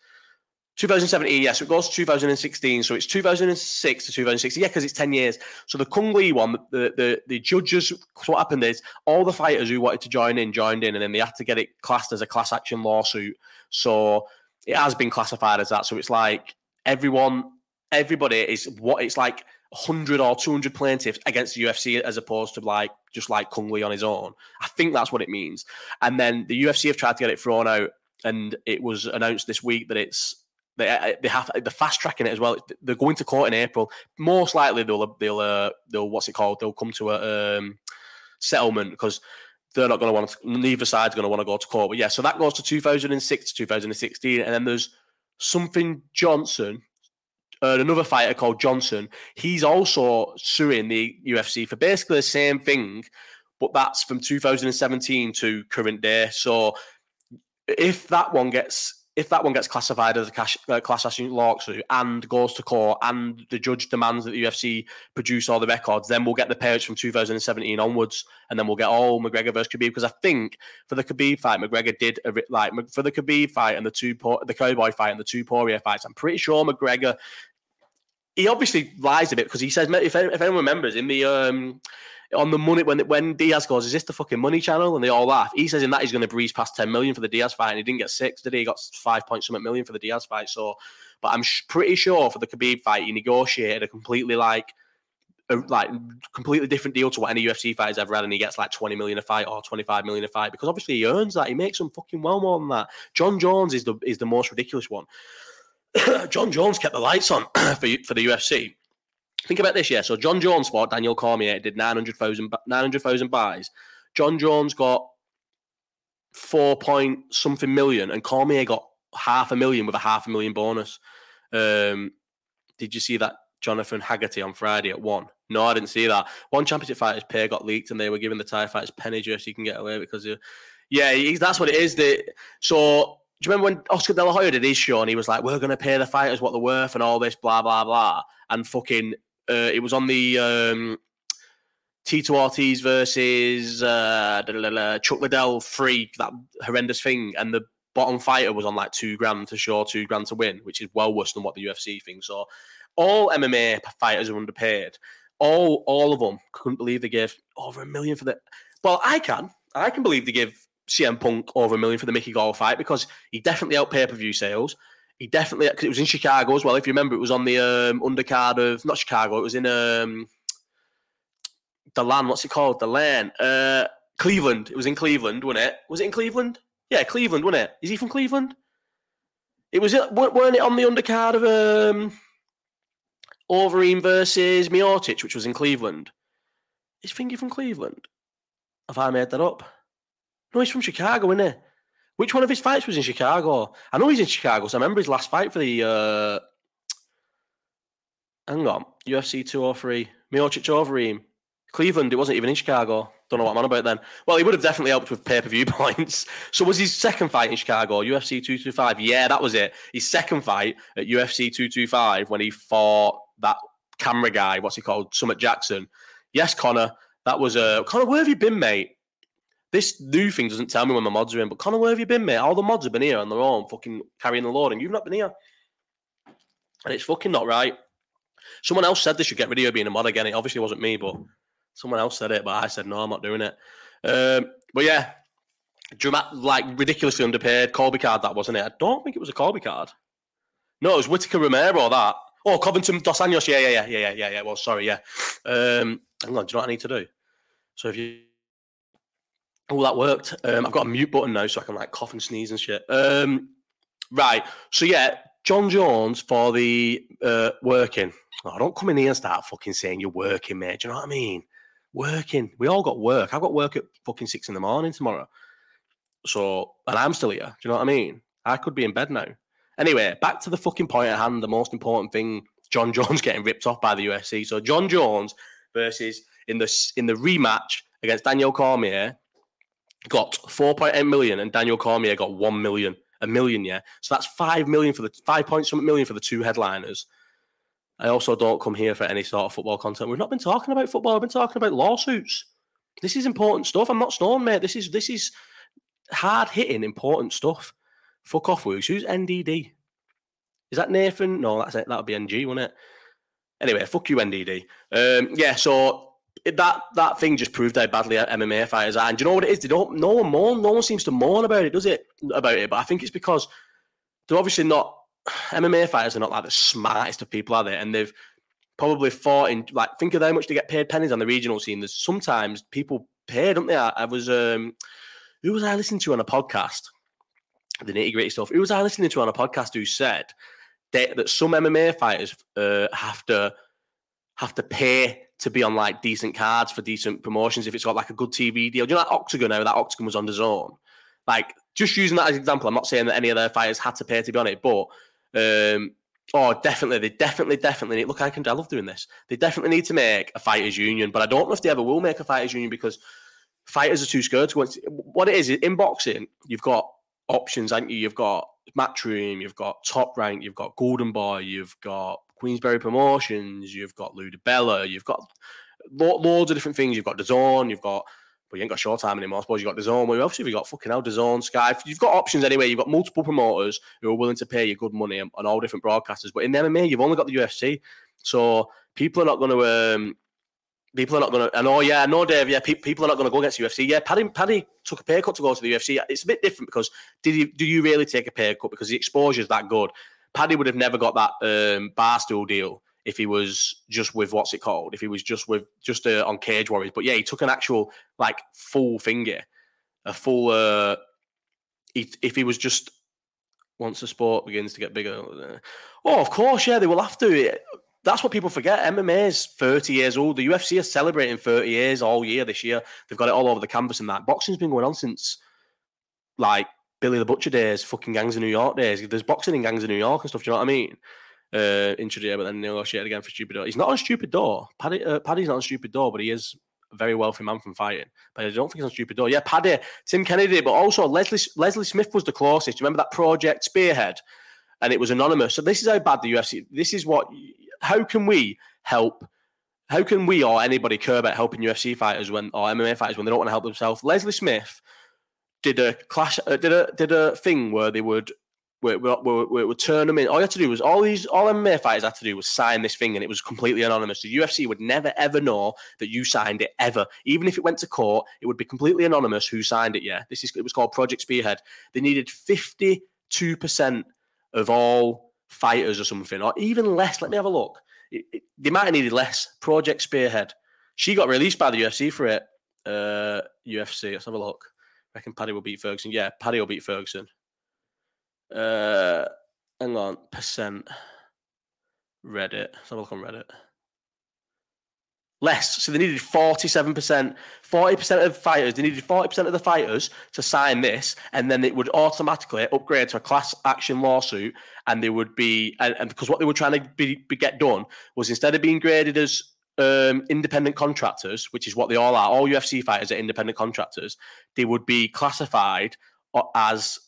2017, yes, so it goes to 2016. So it's 2006 to 2016. Yeah, because it's 10 years. So the Cung Le one, the, the, the judges, what happened is all the fighters who wanted to join in joined in, and then they had to get it classed as a class action lawsuit. So it has been classified as that. So it's like everyone, everybody is what it's like 100 or 200 plaintiffs against the UFC as opposed to like just like Cung Le on his own. I think that's what it means. And then the UFC have tried to get it thrown out. And it was announced this week that it's they uh, they have the fast tracking it as well. They're going to court in April. Most likely they'll they'll uh, they'll what's it called? They'll come to a um, settlement because they're not going to want. Neither side's going to want to go to court. But yeah, so that goes to 2006 to 2016, and then there's something Johnson. Uh, another fighter called Johnson, he's also suing the UFC for basically the same thing, but that's from 2017 to current day. So if that one gets if that one gets classified as a cash, uh, class action lawsuit and goes to court and the judge demands that the UFC produce all the records, then we'll get the payouts from 2017 onwards, and then we'll get all McGregor versus Khabib. Because I think for the Khabib fight, McGregor did a, like for the Khabib fight and the two the Cowboy fight and the two Poirier fights. I'm pretty sure McGregor. He obviously lies a bit because he says if, if anyone remembers in the um, on the money when when Diaz goes, is this the fucking money channel? And they all laugh. He says in that he's going to breeze past 10 million for the Diaz fight, and he didn't get six, did he? He got five point something million for the Diaz fight. So, but I'm sh- pretty sure for the Khabib fight, he negotiated a completely like a, like completely different deal to what any UFC fight has ever had, and he gets like 20 million a fight or 25 million a fight because obviously he earns that. He makes some fucking well more than that. Jon Jones is the is the most ridiculous one. Jon Jones kept the lights on for for the UFC Think about this, yeah. So Jon Jones fought Daniel Cormier, did 900,000 900, buys. Jon Jones got four point something million, and Cormier got half a million with a half a million bonus. Um, did you see that Jonathan Haggerty on Friday at one? No, I didn't see that. One championship fighters pay got leaked, and they were giving the Thai fighters penny just so you can get away because, of, yeah, that's what it is. So do you remember when Oscar De La Hoya did his show and he was like, "We're going to pay the fighters what they're worth and all this, blah blah blah," and fucking uh, it was on the um, Tito Ortiz versus uh, Chuck Liddell free, that horrendous thing, and the bottom fighter was on like two grand to show, two grand to win, which is well worse than what the UFC thinks. So all MMA fighters are underpaid. All all of them couldn't believe they gave over a million for the. Well, I can. I can believe they give CM Punk over a million for the Mickey Gall fight because he definitely out pay per view sales. He definitely because it was in Chicago as well. If you remember, it was on the um, undercard of not Chicago. It was in um, the land. What's it called? The land. Uh, Cleveland. It was in Cleveland, wasn't it? Was it in Cleveland? Yeah, Cleveland, wasn't it? Is he from Cleveland? It was. weren't it on the undercard of um, Overeem versus Miocic, which was in Cleveland? Is Fingy from Cleveland? Have I made that up? No, he's from Chicago, isn't he? Which one of his fights was in Chicago? I know he's in Chicago, so I remember his last fight for the. Uh... Hang on, UFC 203, Miocic Overeem. Cleveland, it wasn't even in Chicago. Don't know what I'm on about then. Well, he would have definitely helped with pay per view points. So, was his second fight in Chicago, UFC 225? Yeah, that was it. His second fight at UFC 225 when he fought that camera guy, what's he called? Summit Jackson. Yes, Connor, that was a. Uh... Connor, where have you been, mate? This new thing doesn't tell me when my mods are in, but Connor, where have you been, mate? All the mods have been here on their own, fucking carrying the load, and you've not been here. And it's fucking not right. Someone else said they should get rid of being a mod again. It obviously wasn't me, but someone else said it, but I said, no, I'm not doing it. Um, but yeah, dramatic, like ridiculously underpaid. Colby card, that wasn't it? I don't think it was a Colby card. No, it was Whittaker Romero, that. Oh, Covington Dos Anjos. Yeah, yeah, yeah, yeah, yeah, yeah. Well, sorry, yeah. Um, hang on, do you know what I need to do? So if you Oh, that worked. Um, I've got a mute button now, so I can like cough and sneeze and shit. Um, right. So yeah, Jon Jones for the uh, working. Oh, don't come in here and start fucking saying you're working, mate. Do you know what I mean? Working. We all got work. I've got work at fucking six in the morning tomorrow. So, and I'm still here. Do you know what I mean? I could be in bed now. Anyway, back to the fucking point at hand. The most important thing: John Jones getting ripped off by the UFC. So Jon Jones versus in the in the rematch against Daniel Cormier got 4.8 million and Daniel Cormier got 1 million. A million, yeah. So that's 5 million for the 5 point something million for the two headliners. I also don't come here for any sort of football content. We've not been talking about football, I've been talking about lawsuits. This is important stuff. I'm not stone, mate. This is this is hard hitting, important stuff. Fuck off, Woogs. Who's NDD? Is that Nathan? No, that's it. That would be NG, wouldn't it? Anyway, fuck you, NDD. Um, yeah, so that that thing just proved how badly MMA fighters are. And do you know what it is? They don't. No one mourn. No one seems to mourn about it, does it? About it. But I think it's because they're obviously not. MMA fighters are not like the smartest of people, are they? And they've probably fought in like think of how much they get paid pennies on the regional scene. There's sometimes people pay, don't they? I, I was um, who was I listening to on a podcast? The nitty gritty stuff. Who was I listening to on a podcast who said that, that some MMA fighters uh, have to have to pay to be on like decent cards for decent promotions if it's got like a good TV deal. Do you know that Octagon now? That Octagon was on the zone. Like just using that as an example. I'm not saying that any of their fighters had to pay to be on it, but um, oh, definitely, they definitely, definitely need. Look, I can. I love doing this. They definitely need to make a fighters union, but I don't know if they ever will make a fighters union because fighters are too scared to go. What it is in boxing, you've got options, aren't you? You've got Matchroom, you've got Top Rank, you've got Golden Boy, you've got Queensberry Promotions, you've got Lou you've got lo- loads of different things. You've got DAZN, you've got but you ain't got Showtime anymore. I suppose you've got DAZN. Well, obviously, you've got fucking hell, DAZN, Sky. You've got options anyway. You've got multiple promoters who are willing to pay you good money on, on all different broadcasters. But in MMA, you've only got the UFC. So people are not going to um, people are not going to. And oh yeah, no, Dave. Yeah, pe- people are not going to go against the UFC. Yeah, Paddy, Paddy took a pay cut to go to the UFC. It's a bit different because did you do you really take a pay cut because the exposure is that good? Paddy would have never got that um, barstool deal if he was just with what's it called? If he was just with just uh, on Cage Warriors. But yeah, he took an actual like full finger, a full. uh he, If he was just once the sport begins to get bigger, oh, of course, yeah, they will have to that's what people forget. MMA is 30 years old. The UFC is celebrating 30 years all year this year. They've got it all over the canvas and that. Boxing's been going on since like Billy the Butcher days, fucking Gangs of New York days. There's boxing in Gangs of New York and stuff. Do you know what I mean? Uh, introduced, but then negotiated again for Stupid Door. He's not on Stupid Door. Paddy, uh, Paddy's not on Stupid Door, but he is a very wealthy man from fighting. But I don't think he's on Stupid Door. Yeah, Paddy, Tim Kennedy, but also Leslie Leslie Smith was the closest. Do you remember that project Spearhead? And it was anonymous. So this is how bad the UFC. This is what how can we help? How can we or anybody care about helping UFC fighters when or MMA fighters when they don't want to help themselves? Leslie Smith did a clash, uh, did a did a thing where they would it would turn them in. All you had to do was all these all MMA fighters had to do was sign this thing, and it was completely anonymous. The UFC would never ever know that you signed it ever, even if it went to court. It would be completely anonymous who signed it. Yeah, this is it was called Project Spearhead. They needed fifty two percent of all fighters or something, or even less. Let me have a look. It, it, they might have needed less. Project Spearhead. She got released by the UFC for it. Uh, UFC. Let's have a look. I reckon Paddy will beat Ferguson. Yeah, Paddy will beat Ferguson. Uh, hang on. Percent. Reddit. Let's have a look on Reddit less. So they needed 47%, 40% of fighters, they needed 40% of the fighters to sign this, and then it would automatically upgrade to a class action lawsuit. And they would be, and, and because what they were trying to be, be, get done was instead of being graded as um, independent contractors, which is what they all are, all UFC fighters are independent contractors, they would be classified as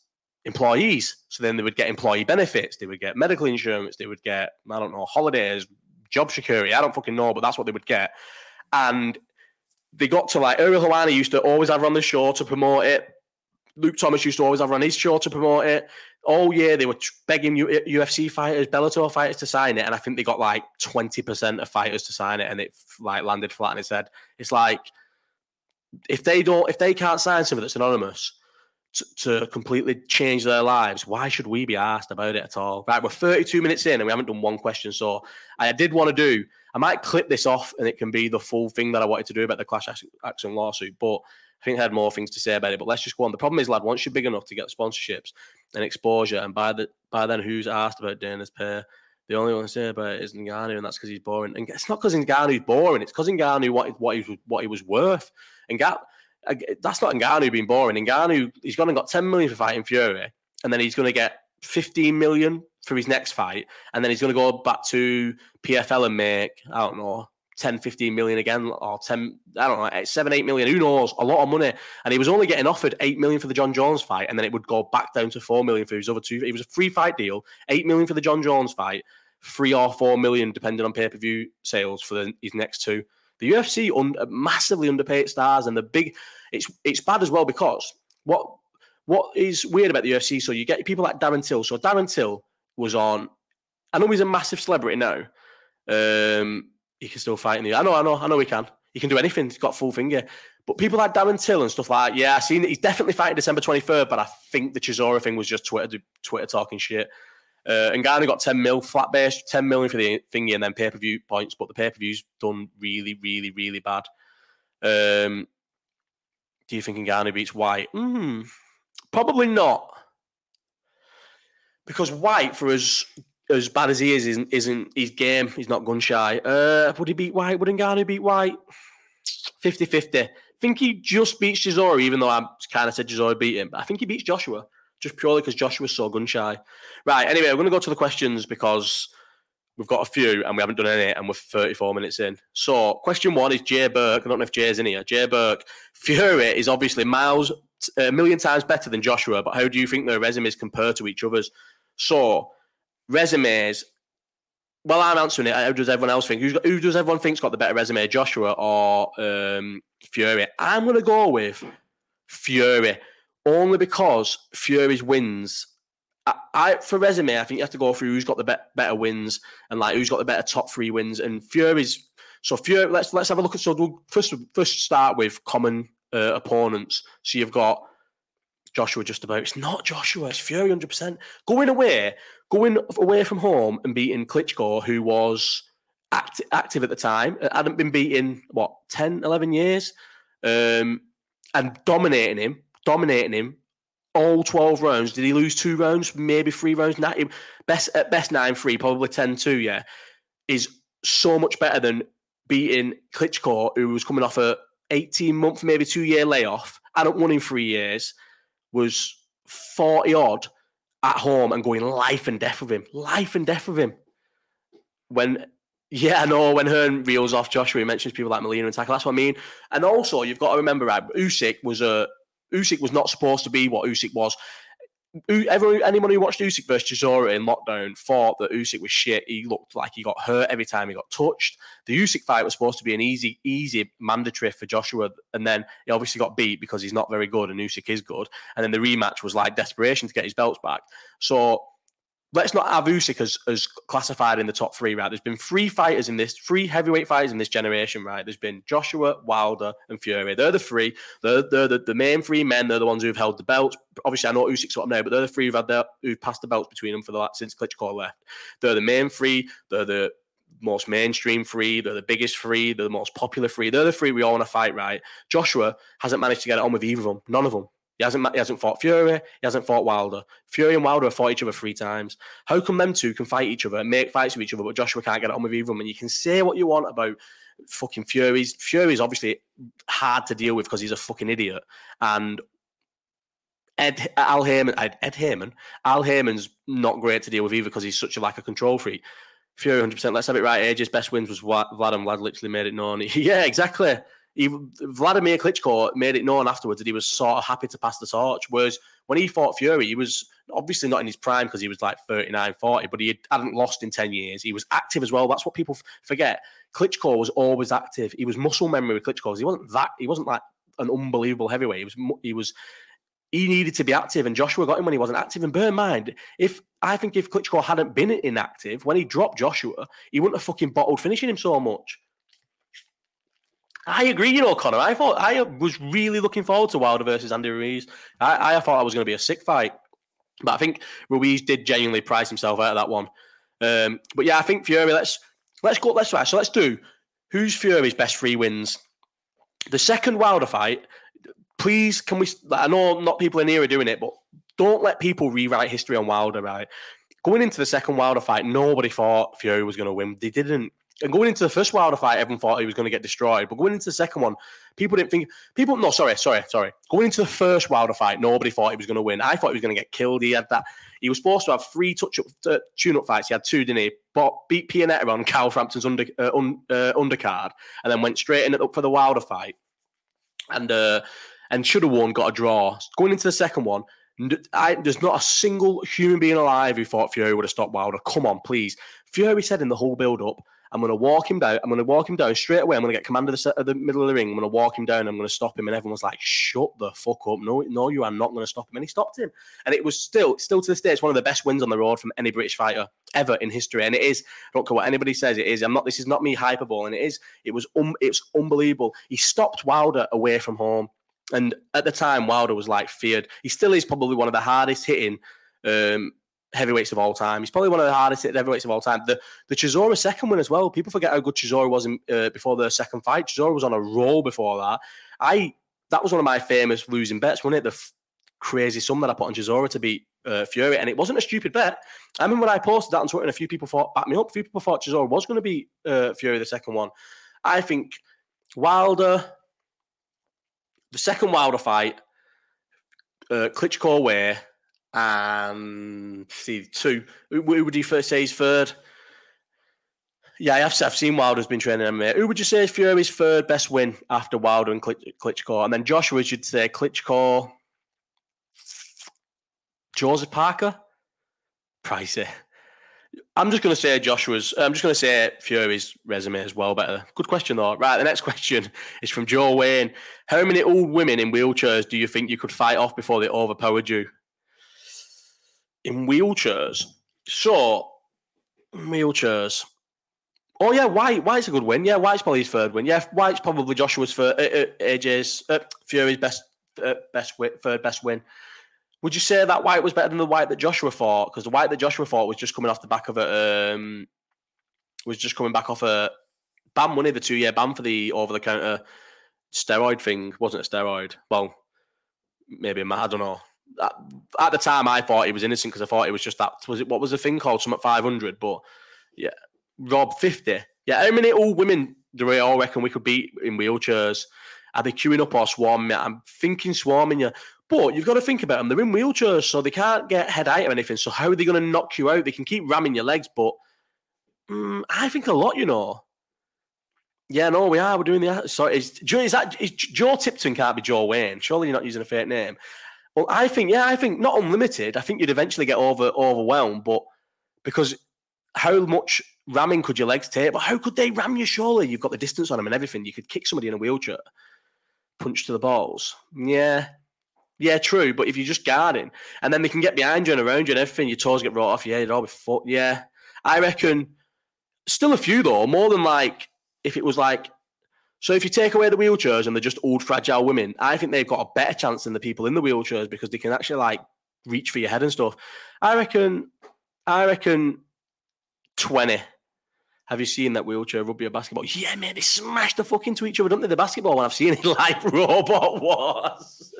employees. So then they would get employee benefits, they would get medical insurance, they would get, I don't know, holidays, job security. I don't fucking know, but that's what they would get. And they got to like Ariel Helwani used to always have her on the show to promote it. Luke Thomas used to always have her on his show to promote it. All yeah, they were begging UFC fighters, Bellator fighters to sign it, and I think they got like twenty percent of fighters to sign it, and it like landed flat on its head. It's like if they don't, if they can't sign something that's anonymous, to, completely change their lives, why should we be asked about it at all? Right, we're 32 minutes in and we haven't done one question. So I did want to do, I might clip this off and it can be the full thing that I wanted to do about the class action lawsuit. But I think I had more things to say about it. But let's just go on. The problem is, lad, once you're big enough to get sponsorships and exposure, and by the by then, who's asked about Dana's pay? The only one to say about it is Ngannou, and that's because he's boring. And it's not because Ngannou's boring; it's because Ngannou what what he was what he was worth. And that's not Ngannou being boring. Ngannou, he's gone and got 10 million for fighting Fury, and then he's going to get 15 million for his next fight, and then he's going to go back to PFL and make, I don't know, 10, 15 million again, or 10, I don't know, 7, 8 million, who knows, a lot of money. And he was only getting offered 8 million for the Jon Jones fight, and then it would go back down to 4 million for his other two. It was a free fight deal, 8 million for the Jon Jones fight, 3 or 4 million, depending on pay per view sales for the, his next two. The UFC un- massively underpaid stars, and the big it's it's bad as well because what what is weird about the UFC? So you get people like Darren Till. So Darren Till was on. I know he's a massive celebrity now. Um, he can still fight in the. I know, I know, I know he can. He can do anything. He's got full finger. But people like Darren Till and stuff like, yeah, I seen it. He's definitely fighting December 23rd, but I think the Chisora thing was just Twitter Twitter talking shit. Uh, and Garner got 10 mil flat base, 10 million for the thingy and then pay per view points, but the pay per view's done really, really, really bad. Um, do you think Ngannou beats Whyte? Mm, probably not. Because Whyte, for as as bad as he is, isn't, isn't his game. He's not gun shy. Uh, would he beat Whyte? Would Ngannou beat Whyte? 50 50. I think he just beats Chisora, even though I kind of said Chisora beat him. But I think he beats Joshua just purely because Joshua's so gun shy. Right. Anyway, we're going to go to the questions because We've got a few and we haven't done any, and we're 34 minutes in. So, question one is Jay Burke. I don't know if Jay's in here. Jay Burke. Fury is obviously miles, a million times better than Joshua, but how do you think their resumes compare to each other's? So, resumes. Well, I'm answering it. How does everyone else think? Who's got, who does everyone think's got the better resume, Joshua or um, Fury? I'm going to go with Fury only because Fury's wins I, for resume, I think you have to go through who's got the be- better wins and like who's got the better top three wins. And Fury's so Fury. Let's let's have a look at. So we'll first first start with common uh, opponents. So you've got Joshua just about. It's not Joshua. It's Fury hundred percent. Going away, going away from home and beating Klitschko, who was act- active at the time, uh, hadn't been beaten what 10, 11 years, um, and dominating him, dominating him all 12 rounds. Did he lose two rounds? Maybe three rounds. Nine, best at best 9 3, probably 10 2, yeah. Is so much better than beating Klitschko, who was coming off a 18 month, maybe two year layoff, hadn't won in three years, was 40 odd at home and going life and death with him. Life and death with him. When yeah, I know when Hearn reels off Joshua, he mentions people like Molina and Takam. That's what I mean. And also, you've got to remember, right, Usyk was a Usyk was not supposed to be what Usyk was. Everyone, anyone who watched Usyk versus Chisora in lockdown thought that Usyk was shit. He looked like he got hurt every time he got touched. The Usyk fight was supposed to be an easy, easy mandatory for Joshua, and then he obviously got beat because he's not very good, and Usyk is good. And then the rematch was like desperation to get his belts back. So let's not have Usyk as, as classified in the top three, right? There's been three fighters in this, three heavyweight fighters in this generation, right? There's been Joshua, Wilder, and Fury. They're the three. They're, they're the, the main three men. They're the ones who've held the belts. Obviously, I know Usyk's got them now, but they're the three who've had their, who've passed the belts between them for the since Klitschko left. They're the main three. They're the most mainstream three. They're the biggest three. They're the most popular three. They're the three we all want to fight, right? Joshua hasn't managed to get it on with either of them. None of them. He hasn't he hasn't fought Fury. He hasn't fought Wilder. Fury and Wilder have fought each other three times. How come them two can fight each other make fights with each other, but Joshua can't get on with either of them? And you can say what you want about fucking Fury's. Fury's obviously hard to deal with because he's a fucking idiot. And Ed Al Haymon, Ed, Ed Haymon, Al Haymon's not great to deal with either because he's such a like a control freak. Fury, hundred percent. Let's have it right. AJ's best wins was Vlad, and Vlad literally made it known. yeah, exactly he, Vladimir Klitschko made it known afterwards that he was sort of happy to pass the torch. Whereas when he fought Fury, he was obviously not in his prime because he was like 39, 40, but he hadn't lost in 10 years. He was active as well. That's what people forget. Klitschko was always active. He was muscle memory with Klitschko. He wasn't that, he wasn't like an unbelievable heavyweight. He was, he was, he needed to be active, and Joshua got him when he wasn't active. And bear in mind, if I think if Klitschko hadn't been inactive when he dropped Joshua, he wouldn't have fucking bottled finishing him so much. I agree, you know, Connor. I thought I was really looking forward to Wilder versus Andy Ruiz. I, I thought I was going to be a sick fight, but I think Ruiz did genuinely price himself out of that one. Um, but yeah, I think Fury. Let's let's go. Let's. So let's do who's Fury's best three wins. The second Wilder fight. Please, can we? I know not people in here are doing it, but don't let people rewrite history on Wilder. Right, going into the second Wilder fight, nobody thought Fury was going to win. They didn't. And going into the first Wilder fight, everyone thought he was going to get destroyed. But going into the second one, people didn't think. People, no, sorry, sorry, sorry. Going into the first Wilder fight, nobody thought he was going to win. I thought he was going to get killed. He had that. He was supposed to have three touch-up, uh, tune-up fights. He had two, didn't he? But beat Pianeta on Carl Frampton's under uh, un, uh, undercard, and then went straight in it up for the Wilder fight, and uh, and should have won, got a draw. Going into the second one, I, there's not a single human being alive who thought Fury would have stopped Wilder. Come on, please. Fury said in the whole build-up I'm going to walk him down. I'm going to walk him down straight away. I'm going to get command of the, of the middle of the ring. I'm going to walk him down. I'm going to stop him. And everyone's like, shut the fuck up. No, no, you are not going to stop him. And he stopped him. And it was still, still to this day, it's one of the best wins on the road from any British fighter ever in history. And it is, I don't care what anybody says, it is. I'm not, this is not me hyperbole. And it is, it was, um, it's unbelievable. He stopped Wilder away from home. And at the time, Wilder was like feared. He still is probably one of the hardest hitting um, heavyweights of all time. He's probably one of the hardest hit heavyweights of all time. The the Chisora second one as well. People forget how good Chisora was in, uh, before the second fight. Chisora was on a roll before that. I that was one of my famous losing bets, wasn't it? The f- crazy sum that I put on Chisora to beat uh, Fury, and it wasn't a stupid bet. I remember when I posted that on Twitter, and a few people thought back me up. A few people thought Chisora was going to be uh, Fury the second one. I think Wilder, the second Wilder fight, uh, Klitschko away Um, and see two. Who would you first say is third? Yeah, I've, I've seen Wilder's been training MMA. Who would you say is Fury's third best win after Wilder and Klitschko? And then Joshua, you'd say Klitschko, Joseph Parker, Pricey. I'm just going to say Joshua's. I'm just going to say Fury's resume as well. Better. Good question though. Right. The next question is from Joe Wayne. How many old women in wheelchairs do you think you could fight off before they overpowered you? In wheelchairs. So wheelchairs. Oh yeah, Whyte. Whyte's a good win. Yeah, Whyte's probably his third win. Yeah, Whyte's probably Joshua's third. Uh, uh, AJ's uh, Fury's best uh, best win, third best win. Would you say that Whyte was better than the Whyte that Joshua fought? Because the Whyte that Joshua fought was just coming off the back of a um, was just coming back off a ban money, the two year ban for the over the counter steroid thing. Wasn't a steroid. Well, maybe I don't know. At, the time, I thought he was innocent because I thought it was just that. Was it what was the thing called? Some at five hundred, but yeah, Rob fifty. Yeah, how many old women do we all reckon we could beat in wheelchairs? Are they queuing up or swarming? I'm thinking swarming you. But you've got to think about them. They're in wheelchairs, so they can't get head height or anything. So how are they going to knock you out? They can keep ramming your legs, but um, I think a lot, you know. Yeah, no, we are. We're doing the. Sorry, is, is that is Joe Tipton can't be Joe Wayne? Surely you're not using a fake name. Well, I think yeah, I think not unlimited. I think you'd eventually get over overwhelmed, but because how much ramming could your legs take? But how could they ram you? Surely you've got the distance on them and everything. You could kick somebody in a wheelchair, punch to the balls. Yeah, yeah, true. But if you're just guarding, and then they can get behind you and around you and everything, your toes get brought off. Yeah, you'd all be fucked. Yeah, I reckon. Still a few though. More than like if it was like. So if you take away the wheelchairs and they're just old fragile women, I think they've got a better chance than the people in the wheelchairs because they can actually like reach for your head and stuff. I reckon. I reckon. Twenty. Have you seen that wheelchair rugby or basketball? Yeah, man, they smash the fuck into each other, don't they? The basketball when I've seen it like Robot Wars.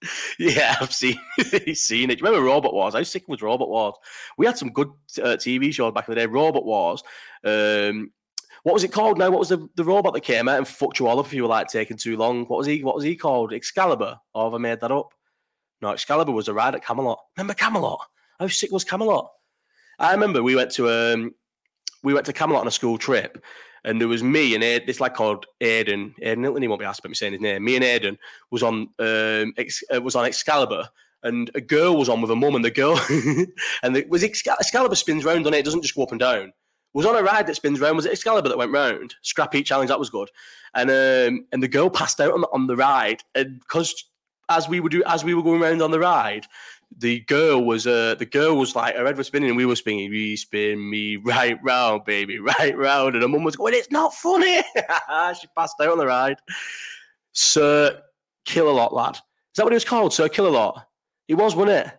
yeah, I've seen it. seen it. remember Robot Wars? I was sick with Robot Wars. We had some good uh, TV shows back in the day. Robot Wars. Um, what was it called now? What was the, the robot that came out and fucked you all up if you were like taking too long? What was he? What was he called? Excalibur? Or have I made that up? No, Excalibur was a ride at Camelot. Remember Camelot? How sick was Camelot? I remember we went to um, we went to Camelot on a school trip, and there was me and Aiden, this lad called Aiden. Aiden he won't be asked about me saying his name. Me and Aiden was on um, Ex, uh, was on Excalibur, and a girl was on with a mum, and the girl and the, was Excalibur spins round on it. It doesn't just go up and down. Was on a ride that spins round. Was it Excalibur that went round? Scrapheap Challenge that was good, and um, and the girl passed out on the, on the ride, and because as we would do as we were going around on the ride, the girl was uh the girl was like her head was spinning and we were spinning we spin me right round baby right round. And her mum was going it's not funny. She passed out on the ride. Sir Killalot lad. Is that what it was called? Sir Killalot it was wasn't it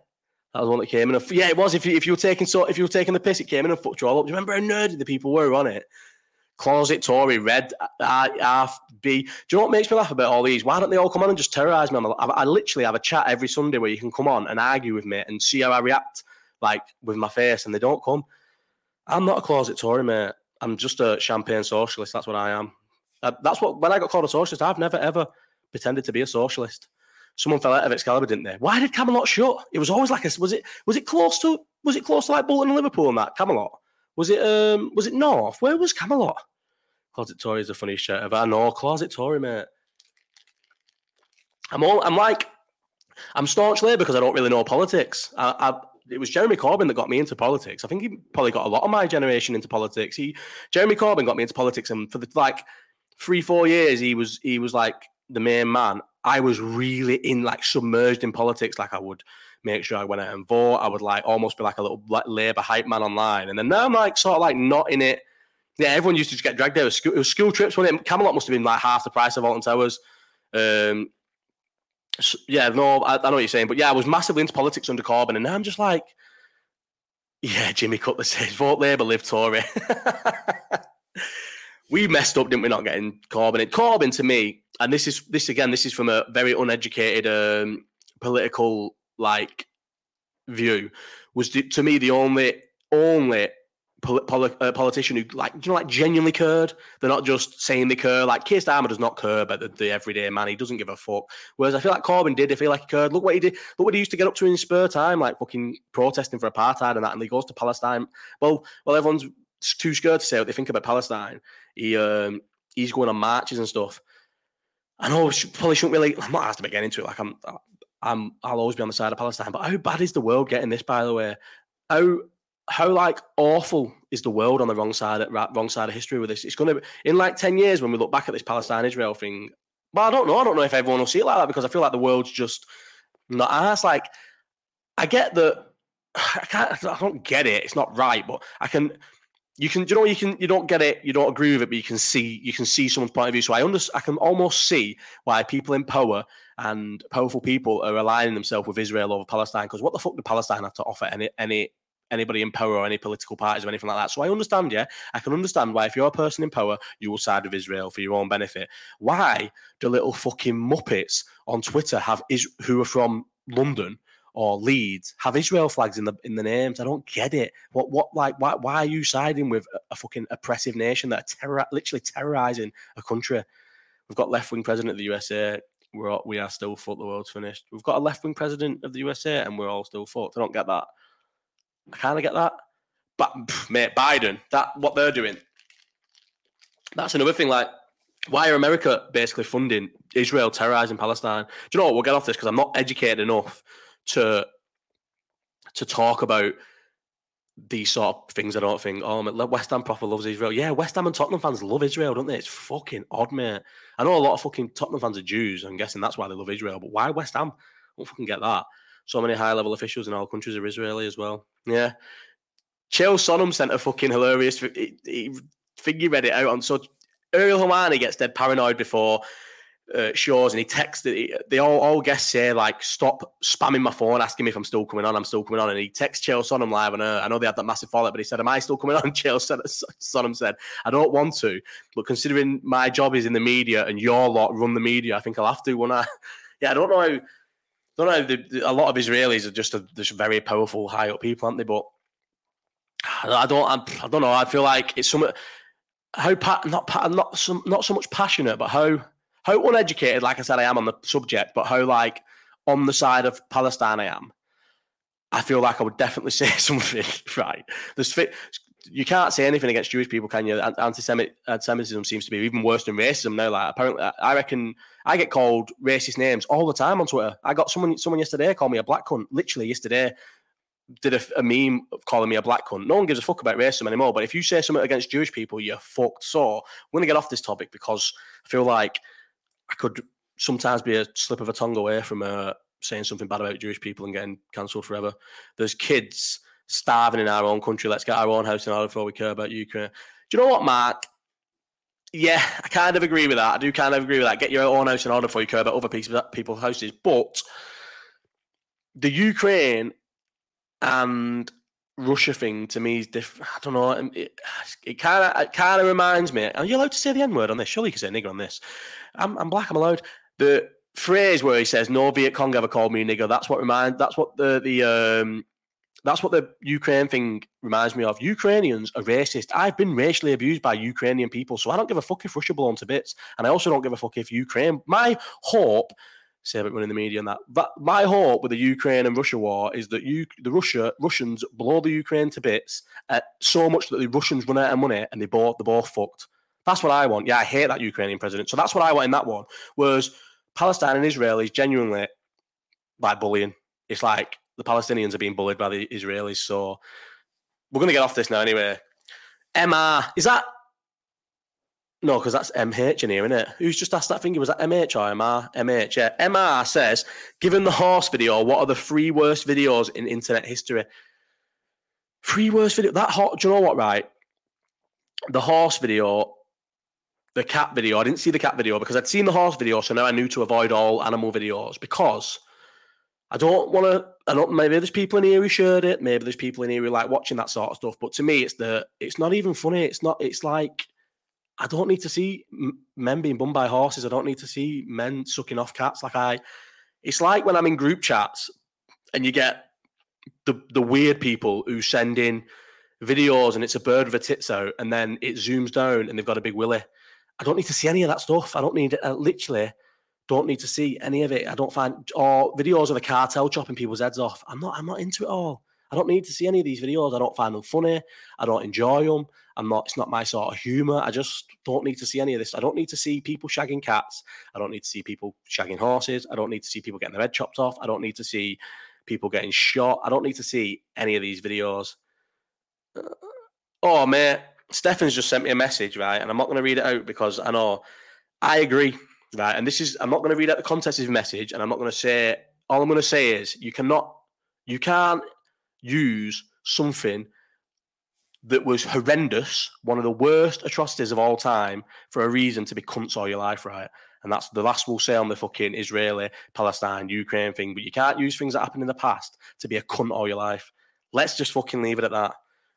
that was one that came in and, yeah it was if you, if you were taking so if you were taking the piss it came in fucked you all up do you remember how nerdy the people were on it Closet Tory, Red, half B. Do you know what makes me laugh about all these? Why don't they all come on and just terrorize me? I, I literally have a chat every Sunday where you can come on and argue with me and see how I react, like with my face, and they don't come. I'm not a closet Tory, mate. I'm just a champagne socialist. That's what I am. Uh, that's what when I got called a socialist, I've never ever pretended to be a socialist. Someone fell out of Excalibur, didn't they? Why did Camelot shut? It was always like a was it was it close to was it close to like Bolton and Liverpool and that Camelot? Was it um was it North? Where was Camelot? Closet Tory is the funniest shirt ever. I know, Closet Tory, mate. I'm all I'm like I'm staunch Labour because I don't really know politics. I, I, it was Jeremy Corbyn that got me into politics. I think he probably got a lot of my generation into politics. He Jeremy Corbyn got me into politics, and for the like three four years, he was he was like the main man. I was really in like submerged in politics. Like I would make sure I went out and vote. I would like almost be like a little like, Labour hype man online. And then now I'm like sort of like not in it yeah, everyone used to just get dragged there. It was school, it was school trips. When it, Camelot must have been like half the price of Alton Towers. Um, so, yeah, no, I, I, know what you're saying, but yeah, I was massively into politics under Corbyn, and now I'm just like, yeah, Jimmy Cutler says, vote Labour, live Tory. we messed up, didn't we? Not getting Corbyn. In. Corbyn to me, and this is this again, this is from a very uneducated um, political like view, was to me the only only uh, politician who like you know like genuinely cared. They're not just saying they care. Like Keir Starmer does not care about the, the, everyday man. He doesn't give a fuck. Whereas I feel like Corbyn did. I feel like he cared. Look what he did. Look what he used to get up to in spare time, like fucking protesting for apartheid and that. And he goes to Palestine. Well, well, everyone's too scared to say what they think about Palestine. He um, he's going on marches and stuff. I know probably shouldn't really. I'm not asked to get into it. Like I'm, I'm, I'll always be on the side of Palestine. But how bad is the world getting this? By the way, how how like awful is the world on the wrong side of, wrong side of history with this? It's going to in like ten years when we look back at this Palestine Israel thing. But I don't know. I don't know if everyone will see it like that because I feel like the world's just not asked. Like I get that. I can't. I don't get it. It's not right, but I can you can you know you can you don't get it you don't agree with it but you can see you can see someone's point of view. So i under, i can almost see why people in power and powerful people are aligning themselves with israel over palestine because what the fuck do palestine have to offer any any anybody in power or any political parties or anything like that? So i understand yeah i can understand why if you're a person in power you will side with israel for your own benefit. Why do little fucking muppets on twitter have is who are from london or Leeds have Israel flags in the in the names. I don't get it. What what like why why are you siding with a fucking oppressive nation that are terror, literally terrorizing a country? We've got left wing president of the USA. We're all, we are still fucked. The world's finished. We've got a left wing president of the USA, and we're all still fucked. I don't get that. I kind of get that. But mate, Biden, that what they're doing. That's another thing. Like, why are America basically funding Israel terrorizing Palestine? Do you know what? We'll get off this because I'm not educated enough to to talk about these sort of things. I don't think, oh, West Ham proper loves Israel. Yeah, West Ham and Tottenham fans love Israel, don't they? It's fucking odd, mate. I know a lot of fucking Tottenham fans are Jews. I'm guessing that's why they love Israel. But why West Ham? I don't fucking get that. So many high level officials in all countries are Israeli as well. Yeah. Chael Sonnen sent a fucking hilarious he, he, thing. He read it out on. So Ariel Helwani gets dead paranoid before uh, shows and he texted they all, all guests say like stop spamming my phone asking me if I'm still coming on I'm still coming on. And he texts Chael Sonnen live on I know they had that massive fallout but he said am I still coming on? Chael Sonnen said I don't want to but considering my job is in the media and your lot run the media I think I'll have to when I? Yeah I don't know how don't know the, the, a lot of Israelis are just a, just very powerful high up people aren't they? But I don't I, I don't know I feel like it's some how not not some not so much passionate but how how uneducated, like I said, I am on the subject, but how like on the side of Palestine I am, I feel like I would definitely say something. Right? There's you can't say anything against Jewish people, can you? Anti-Semitism seems to be even worse than racism now. Like apparently, I reckon I get called racist names all the time on Twitter. I got someone someone yesterday called me a black cunt. Literally yesterday, did a, a meme calling me a black cunt. No one gives a fuck about racism anymore. But if you say something against Jewish people, you're fucked. So I'm to get off this topic because I feel like I could sometimes be a slip of a tongue away from uh, saying something bad about Jewish people and getting cancelled forever. There's kids starving in our own country. Let's get our own house in order before we care about Ukraine. Do you know what, Mark? Yeah, I kind of agree with that. I do kind of agree with that. Get your own house in order before you care about other people's houses. But the Ukraine and Russia thing to me is different. I don't know. It, it kind of it kind of reminds me. Are you allowed to say the N word on this? Surely you can say nigger on this. I'm, I'm black. I'm allowed. The phrase where he says "No Viet Cong ever called me nigger." That's what remind. That's what the the um. That's what the Ukraine thing reminds me of. Ukrainians are racist. I've been racially abused by Ukrainian people, so I don't give a fuck if Russia belongs to bits, and I also don't give a fuck if Ukraine. My hope say about running the media and that. But my hope with the Ukraine and Russia war is that you, the Russia Russians blow the Ukraine to bits uh, so much that the Russians run out of money and they both they both fucked. That's what I want. Yeah, I hate that Ukrainian president. So that's what I want in that one. Was Palestine and Israel is genuinely like bullying. It's like the Palestinians are being bullied by the Israelis. So we're gonna get off this now anyway. MR is that no, because that's MH in here, isn't it? Who's just asked that thing? It Was that MH or MR? MH, yeah. MR says, given the horse video, what are the three worst videos in internet history? Three worst video. That hot. Do you know what? Right, the horse video, the cat video. I didn't see the cat video because I'd seen the horse video, so now I knew to avoid all animal videos because I don't want to. I don't. Maybe there's people in here who shared it. Maybe there's people in here who like watching that sort of stuff. But to me, it's the. It's not even funny. It's not. It's like I don't need to see men being bummed by horses. I don't need to see men sucking off cats. Like I, it's like when I'm in group chats and you get the the weird people who send in videos and it's a bird with a tits out and then it zooms down and they've got a big willy. I don't need to see any of that stuff. I don't need I literally don't need to see any of it. I don't find or videos of the cartel chopping people's heads off. I'm not I'm not into it all. I don't need to see any of these videos. I don't find them funny. I don't enjoy them. I'm not. It's not my sort of humor. I just don't need to see any of this. I don't need to see people shagging cats. I don't need to see people shagging horses. I don't need to see people getting their head chopped off. I don't need to see people getting shot. I don't need to see any of these videos. Oh, mate, Stefan's just sent me a message, right? And I'm not going to read it out because I know I agree, right? And this is, I'm not going to read out the his message and I'm not going to say, all I'm going to say is you cannot, you can't use something that was horrendous, one of the worst atrocities of all time, for a reason to be cunts all your life, right? And that's the last we'll say on the fucking Israeli, Palestine, Ukraine thing. But you can't use things that happened in the past to be a cunt all your life. Let's just fucking leave it at that.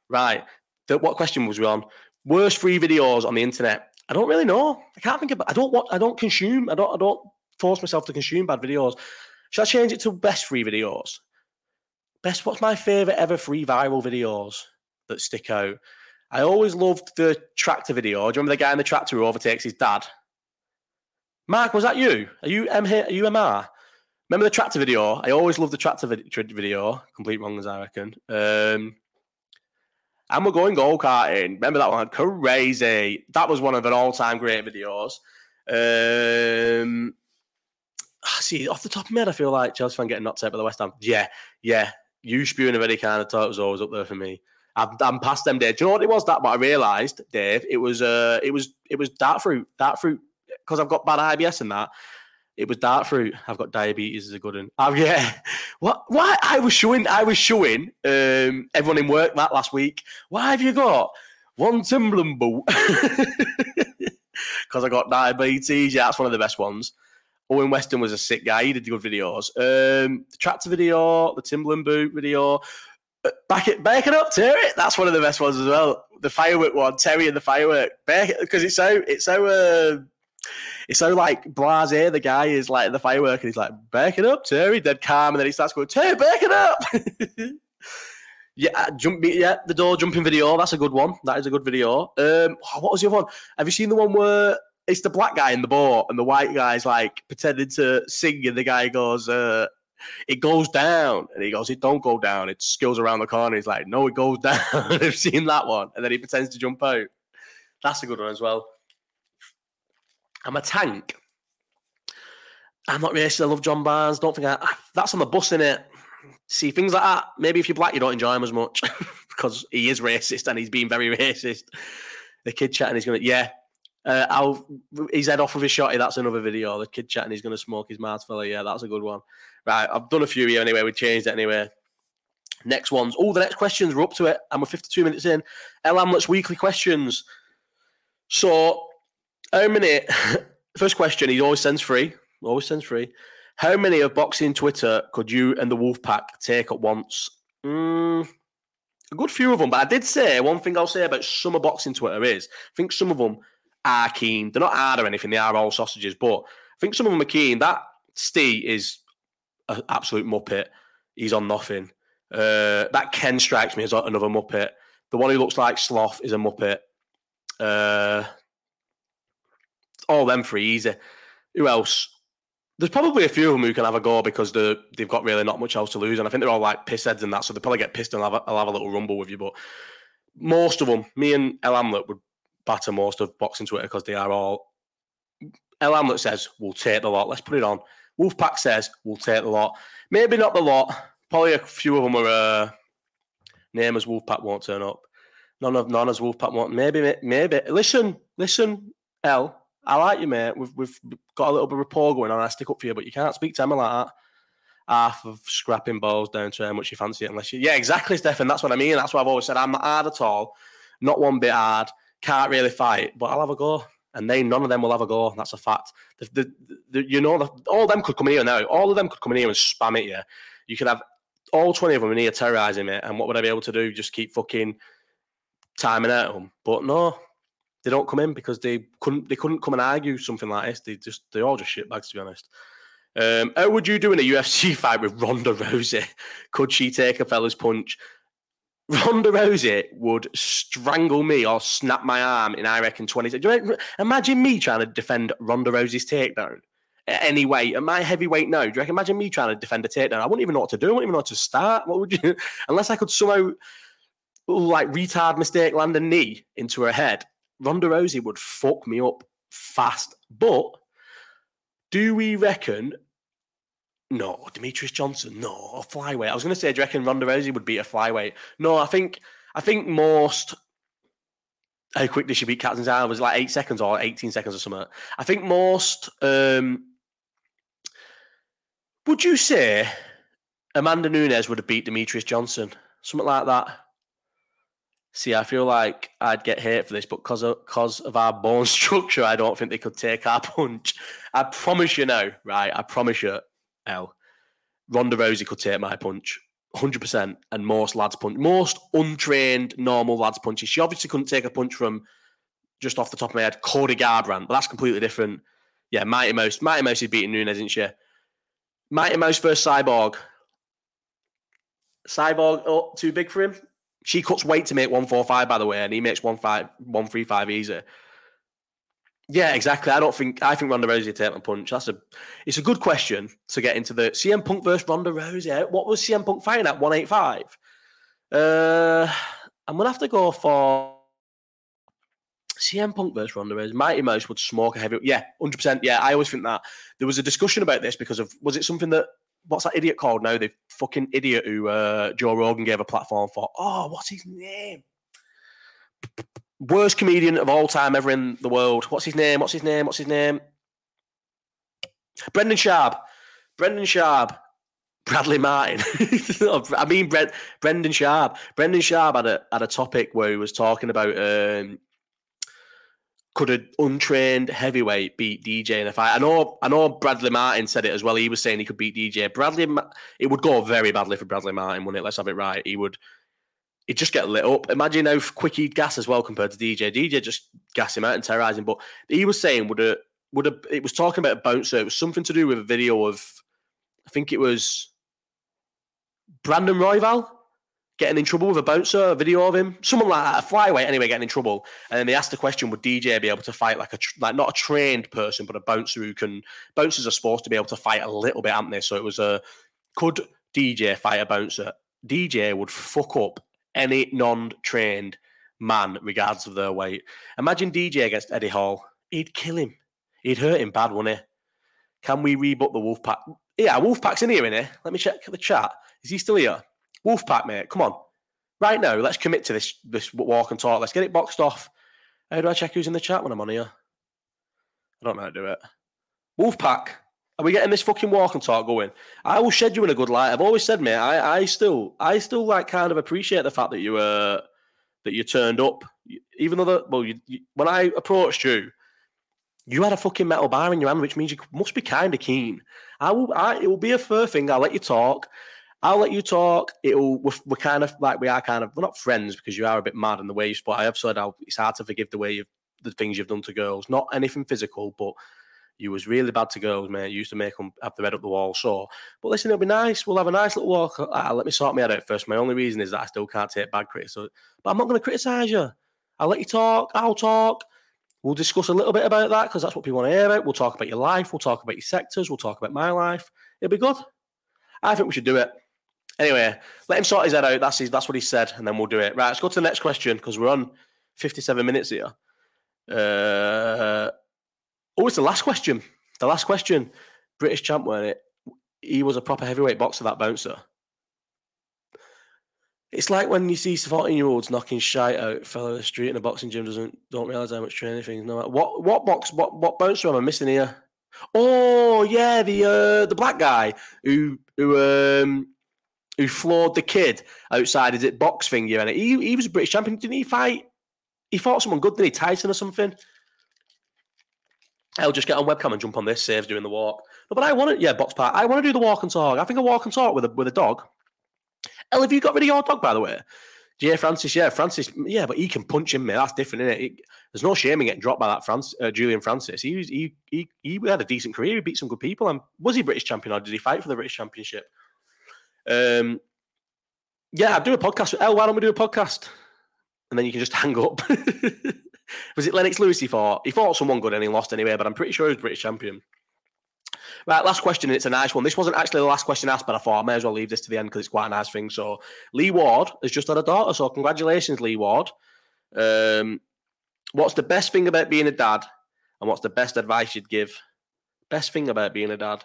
Right. The, what question was we on? Worst free videos on the internet. I don't really know. I can't think about. I don't what I don't consume. I don't. I don't force myself to consume bad videos. Should I change it to best free videos? Best. What's my favorite ever free viral videos that stick out? I always loved the tractor video. Do you remember the guy in the tractor who overtakes his dad? Mark, was that you? Are you M? Are you MR? Remember the tractor video? I always loved the tractor video. Complete wrong as I reckon. Um, and we're going go karting. Remember that one? Crazy. That was one of an all-time great videos. Um, see, off the top of my head, I feel like Chelsea fan getting knocked out by the West Ham. Yeah, yeah. You spewing of any kind of talk was always up there for me. I'm, I'm past them days. Do you know what it was that? But I realised, Dave, it was uh, it was it was dark fruit. Dark fruit because I've got bad IBS and that. It was dark fruit. I've got diabetes is a good one. Oh yeah. What why I was showing I was showing um, everyone in work that last week. Why have you got one Timberland boot? Because I got diabetes. Yeah, that's one of the best ones. Owen Weston was a sick guy. He did good videos. Um, the tractor video, the Timberland boot video. Back it, back it up, Terry. That's one of the best ones as well. The firework one, Terry and the firework. Because it's so, it's so, uh, it's so like blase. The guy is like the firework, and he's like, "Back it up, Terry." Dead calm, and then he starts going, "Terry, back it up." yeah, uh, jump. Yeah, the door jumping video. That's a good one. That is a good video. Um, oh, what was the other one? Have you seen the one where it's the black guy in the boat and the white guy's like pretending to sing, and the guy goes, uh, "It goes down," and he goes, "It don't go down. It skills around the corner." He's like, "No, it goes down." I've seen that one, and then he pretends to jump out. That's a good one as well. I'm a tank. I'm not racist. I love John Barnes. Don't think I, that's on the bus in it. See things like that. Maybe if you're black, you don't enjoy him as much because he is racist and he's being very racist. The kid chatting, he's gonna yeah. Uh, I'll his head off of his shotty. That's another video. The kid chatting, he's gonna smoke his mouth, fella. Yeah, that's a good one. Right, I've done a few here anyway. We changed it anyway. Next ones. Oh, the next questions. We're up to it, and we're 52 minutes in. Ell Hamlett's weekly questions. So how many? First question. He always sends free. Always sends free. How many of boxing Twitter could you and the Wolfpack take at once? Mm, a good few of them. But I did say one thing I'll say about of boxing Twitter is I think some of them are keen. They're not hard or anything. They are all sausages. But I think some of them are keen. That Steve is an absolute muppet. He's on nothing. Uh, that Ken strikes me as another muppet. The one who looks like Sloth is a muppet. Uh, all them three easy. Who else? There's probably a few of them who can have a go because they they've got really not much else to lose, and I think they're all like pissheads and that, so they probably get pissed and I'll have, have a little rumble with you. But most of them, me and Ell Hamlett would batter most of boxing Twitter because they are all. Ell Hamlett says we'll take the lot. Let's put it on. Wolfpack says we'll take the lot. Maybe not the lot. Probably a few of them are uh, name as Wolfpack won't turn up. None of none as Wolfpack won't. Maybe maybe listen listen. Ell I like you, mate. We've we've got a little bit of rapport going on. I stick up for you, but you can't speak to Emma like that. Half of scrapping balls down to how much you fancy it, unless you. Yeah, exactly, Stefan. That's what I mean. That's what I've always said. I'm not hard at all. Not one bit hard. Can't really fight, but I'll have a go. And they, none of them will have a go. That's a fact. The, the, the, you know, all of them could come in here now. All of them could come in here and spam it. Yeah, you could have all twenty of them in here terrorizing me. And what would I be able to do? Just keep fucking timing at them. But no, they don't come in because they couldn't they couldn't come and argue something like this. They just they're all just shitbags to be honest. Um, how would you do in a UFC fight with Ronda Rousey? Could she take a fella's punch? Ronda Rousey would strangle me or snap my arm in I reckon twenty. Do you imagine me trying to defend Ronda Rousey's takedown? Anyway. At my heavyweight now, do you reckon, imagine me trying to defend a takedown? I wouldn't even know what to do. I wouldn't even know what to start. What would you, unless I could somehow like retard mistake land a knee into her head, Ronda Rousey would fuck me up fast. But do we reckon? No, Demetrius Johnson. No, a flyweight. I was going to say, do you reckon Ronda Rousey would beat a flyweight? No, I think I think most. How quick did she beat Cat Zingano? Was like eight seconds or eighteen seconds or something? I think most. Um, would you say Amanda Nunes would have beat Demetrius Johnson? Something like that. See, I feel like I'd get hate for this, but because of, cause of our bone structure, I don't think they could take our punch. I promise you now, right? I promise you, L. Ronda Rousey could take my punch. 100%. And most lads punch, most untrained, normal lads punches. She obviously couldn't take a punch from just off the top of my head, Cody Garbrandt, but that's completely different. Yeah, Mighty Mouse. Mighty Mouse is beating Nunes, isn't she? Mighty Mouse versus Cyborg. Cyborg, oh, too big for him? She cuts weight to make 145, by the way, and he makes 135 easy. Yeah, exactly. I don't think I think Ronda Rousey take a punch. That's a it's a good question to get into the CM Punk versus Ronda Rousey. What was CM Punk fighting at 185? Uh I'm gonna have to go for CM Punk versus Ronda Rousey. Mighty Mouse would smoke a heavy. Yeah, 100%. Yeah, I always think that. There was a discussion about this because of was it something that what's that idiot called now? The fucking idiot who uh, Joe Rogan gave a platform for. Oh, what's his name? Worst comedian of all time ever in the world. What's his name? What's his name? What's his name? Brendan Schaub. Brendan Schaub. Bradley Martin. I mean, Brendan Schaub. Brendan Schaub had a had a topic where he was talking about um, could an untrained heavyweight beat DJ in a fight? I know, I know. Bradley Martin said it as well. He was saying he could beat DJ. Bradley, it would go very badly for Bradley Martin, wouldn't it? Let's have it right. He would. He'd just get lit up. Imagine how quick he'd gas as well compared to DJ. DJ just gas him out and terrorize him. But he was saying would a would a it was talking about a bouncer. It was something to do with a video of, I think it was Brandon Royval getting in trouble with a bouncer, a video of him, someone like that, a flyweight anyway, getting in trouble. And then they asked the question: Would DJ be able to fight like a like not a trained person, but a bouncer who can? Bouncers are supposed to be able to fight a little bit, aren't they? So it was a could DJ fight a bouncer? DJ would fuck up any non-trained man, regardless of their weight. Imagine DJ against Eddie Hall. He'd kill him. He'd hurt him bad, wouldn't he? Can we reboot the Wolfpack? Yeah, Wolfpack's in here, in here. Let me check the chat. Is he still here? Wolfpack, mate, come on. Right now, let's commit to this this walk and talk. Let's get it boxed off. How do I check who's in the chat when I'm on here? I don't know how to do it. Wolfpack, are we getting this fucking walk and talk going? I will shed you in a good light. I've always said, mate, I, I still I still like kind of appreciate the fact that you uh that you turned up. Even though the well, you, you, when I approached you, you had a fucking metal bar in your hand, which means you must be kind of keen. I will. I, it will be a fair thing. I'll let you talk. I'll let you talk. It'll we're, we're, kind of like we are kind of we're not friends because you are a bit mad in the way you spot. I have said I'll, it's hard to forgive the way you've the things you've done to girls. Not anything physical, but you was really bad to girls, mate. You used to make them have the head up the wall. So, but listen, it'll be nice. We'll have a nice little walk. Ah, let me sort my head out first. My only reason is that I still can't take bad criticism. But I'm not going to criticise you. I'll let you talk. I'll talk. We'll discuss a little bit about that because that's what people want to hear about. We'll talk about your life. We'll talk about your sectors. We'll talk about my life. It'll be good. I think we should do it. Anyway, let him sort his head out. That's his, that's what he said, and then we'll do it. Right, let's go to the next question because we're on 57 minutes here. Uh, oh, it's the last question. The last question. British champ, weren't it? He was a proper heavyweight boxer, that bouncer. It's like when you see 14 year olds knocking shite out, fellow in the street in a boxing gym doesn't don't realise how much training things. No, matter. what what box what what bouncer am I missing here? Oh yeah, the uh, the black guy who who um who floored the kid outside his box finger, and he he was a British champion. Didn't he fight? He fought someone good, didn't he? Tyson or something. I'll just get on webcam and jump on this. Saves doing the walk. No, but I want to, yeah, box part. I want to do the walk and talk. I think a walk and talk with a with a dog. Ell, have you got rid of your dog, by the way? Yeah, Francis. Yeah, Francis. Yeah, but he can punch him, mate. That's different, isn't it? there's no shame in getting dropped by that France, uh, Julius Francis. He, was, he he he had a decent career. He beat some good people. And was he British champion or did he fight for the British Championship? Um, yeah, I'd do a podcast. Oh, why don't we do a podcast? And then you can just hang up. Was it Lennox Lewis he fought? He fought someone good and he lost anyway, but I'm pretty sure he was British champion. Right, last question, and it's a nice one. This wasn't actually the last question asked, but I thought I may as well leave this to the end because it's quite a nice thing. So, Lee Ward has just had a daughter. So, congratulations, Lee Ward. Um, what's the best thing about being a dad, and what's the best advice you'd give? Best thing about being a dad.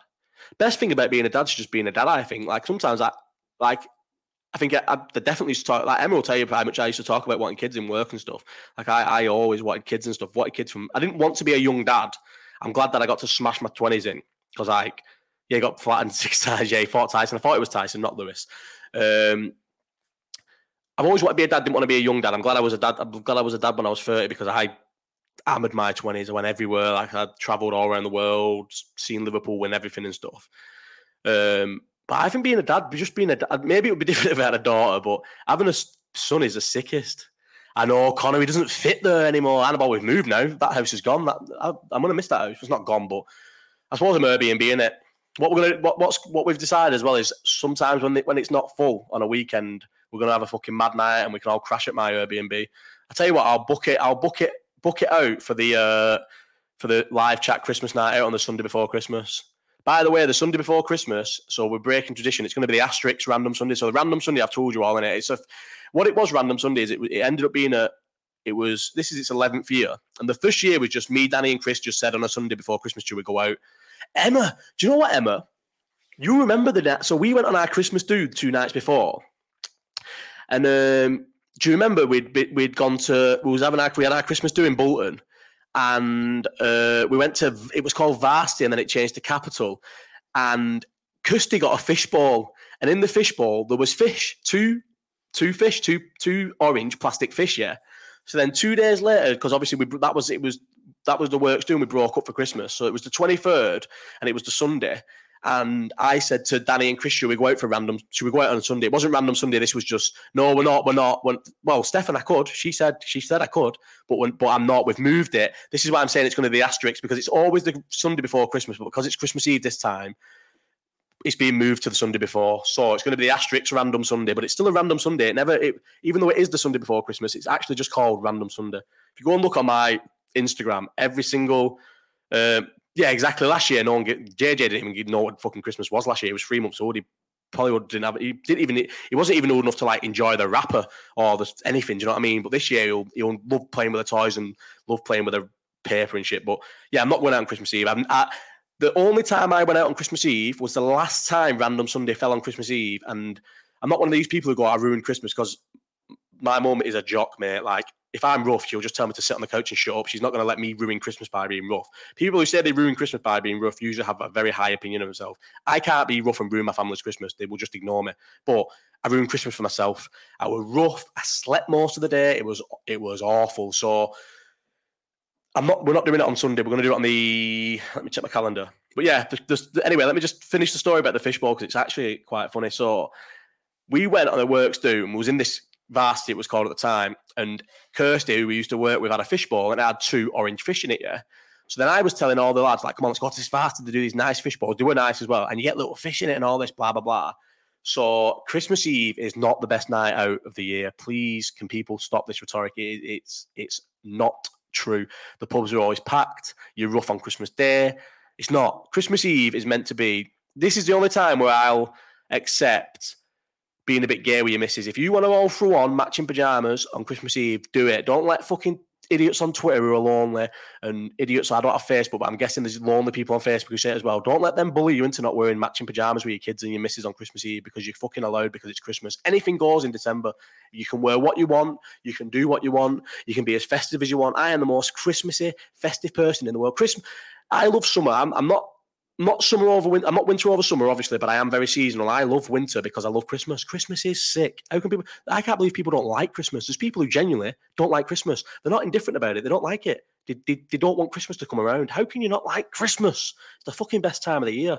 Best thing about being a dad is just being a dad. I think. Like sometimes I, like, I think I, I definitely talk. Like Emma will tell you how much I used to talk about wanting kids in work and stuff. Like I, I always wanted kids and stuff. Wanted kids from. I didn't want to be a young dad. I'm glad that I got to smash my twenties in because like yeah, got flattened six times. Yeah, fought Tyson. I thought it was Tyson, not Lewis. Um, I've always wanted to be a dad. Didn't want to be a young dad. I'm glad I was a dad. I'm glad I was a dad when I was 30 because I hammered my 20s. I went everywhere. Like I travelled all around the world, seen Liverpool win everything and stuff. Um, but I think being a dad, just being a dad, maybe it would be different if I had a daughter, but having a son is the sickest. I know Connor, he doesn't fit there anymore. Annabelle, we've moved now. That house is gone. That I, am going to miss that house. It's not gone, but I suppose I'm Airbnb in it. What we're gonna, what, what's what we've decided as well is sometimes when when it's not full on a weekend, we're gonna have a fucking mad night and we can all crash at my Airbnb. I tell you what, I'll book it. I'll book it. Book it out for the uh, for the live chat Christmas night out on the Sunday before Christmas. By the way, the Sunday before Christmas, so we're breaking tradition. It's going to be the asterisk Random Sunday. So the Random Sunday, I've told you all in it. It's a what it was. Random Sunday is it, it ended up being a. It was this is its eleventh year, and the first year was just me, Danny, and Chris just said on a Sunday before Christmas, do we go out? Emma, do you know what, Emma? You remember the night? So we went on our Christmas do two nights before, and um, do you remember we'd we'd gone to we was having our we had our Christmas do in Bolton, and uh, we went to it was called Varsity and then it changed to Capital, and Kirsty got a fishbowl, and in the fishbowl there was fish, two two fish, two two orange plastic fish, yeah. So then two days later, because obviously we that was it was that was the works doing. We broke up for Christmas, so it was the twenty third, and it was the Sunday. And I said to Danny and Chris, should we go out for random? Should we go out on Sunday? It wasn't random Sunday. This was just no, we're not. We're not. We're, well, Stefan, I could. She said she said I could, but when, but I'm not. We've moved it. This is why I'm saying it's going to be the asterisk because it's always the Sunday before Christmas, but because it's Christmas Eve this time, it's being moved to the Sunday before. So it's going to be the asterisk random Sunday, but it's still a random Sunday. It never, it, even though it is the Sunday before Christmas, it's actually just called random Sunday. If you go and look on my Instagram, every single um, yeah, exactly. Last year, no one get JJ didn't even know what fucking Christmas was. Last year, it was three months old. He probably didn't have. He didn't even. He wasn't even old enough to like enjoy the wrapper or the anything. Do you know what I mean? But this year, he'll he'll love playing with the toys and love playing with the paper and shit. But yeah, I'm not going out on Christmas Eve. I'm, I, the only time I went out on Christmas Eve was the last time Random Sunday fell on Christmas Eve, and I'm not one of these people who go, "I ruined Christmas" because my mum is a jock, mate. Like if I'm rough, she'll just tell me to sit on the couch and shut up. She's not going to let me ruin Christmas by being rough. People who say they ruin Christmas by being rough usually have a very high opinion of themselves. I can't be rough and ruin my family's Christmas. They will just ignore me. But I ruined Christmas for myself. I was rough. I slept most of the day. It was it was awful. So I'm not. We're not doing it on Sunday. We're going to do it on the. Let me check my calendar. But yeah. The, the, anyway, let me just finish the story about the fishbowl because it's actually quite funny. So we went on a works do and was in this varsity it was called at the time. And Kirsty, who we used to work with, had a fish fishbowl and had two orange fish in it. Yeah. So then I was telling all the lads, like, come on, let's go to this varsity to do these nice fish bowls. Do a nice as well. And you get little fish in it and all this, blah, blah, blah. So Christmas Eve is not the best night out of the year. Please, can people stop this rhetoric? It, it's it's not true. The pubs are always packed. You're rough on Christmas Day. It's not. Christmas Eve is meant to be. This is the only time where I'll accept being a bit gay with your missus. If you want to all throw on matching pajamas on Christmas Eve, do it. Don't let fucking idiots on Twitter who are lonely and idiots. I don't have Facebook, but I'm guessing there's lonely people on Facebook who say it as well. Don't let them bully you into not wearing matching pajamas with your kids and your missus on Christmas Eve because you're fucking allowed because it's Christmas. Anything goes in December. You can wear what you want. You can do what you want. You can be as festive as you want. I am the most Christmassy, festive person in the world. Christmas. I love summer. I'm, I'm not not summer over winter. I'm not winter over summer, obviously, but I am very seasonal. I love winter because I love Christmas. Christmas is sick. How can people? I can't believe people don't like Christmas. There's people who genuinely don't like Christmas. They're not indifferent about it. They don't like it. They, they, they don't want Christmas to come around. How can you not like Christmas? It's the fucking best time of the year.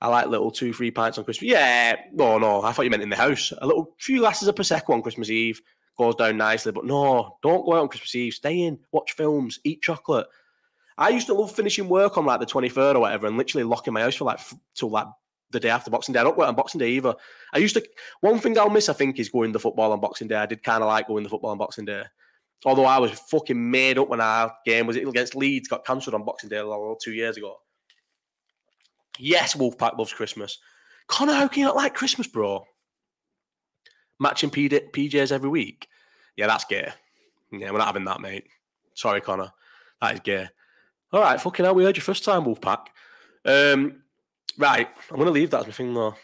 I like little two, three pints on Christmas. Yeah, no, no. I thought you meant in the house. A little few glasses of prosecco on Christmas Eve goes down nicely. But no, don't go out on Christmas Eve. Stay in, watch films, eat chocolate. I used to love finishing work on like the 23rd or whatever and literally locking my house for like till like the day after Boxing Day. I don't work on Boxing Day either. I used to, one thing I'll miss, I think, is going the football on Boxing Day. I did kind of like going the football on Boxing Day. Although I was fucking made up when our game was against Leeds, got cancelled on Boxing Day two years ago. Yes, Wolfpack loves Christmas. Connor, how can you not like Christmas, bro? Matching PJs every week. Yeah, that's gay. Yeah, we're not having that, mate. Sorry, Connor. That is gay. All right, fucking hell, we heard your first time, Wolfpack. Um, right, I'm going to leave that as my thing, though.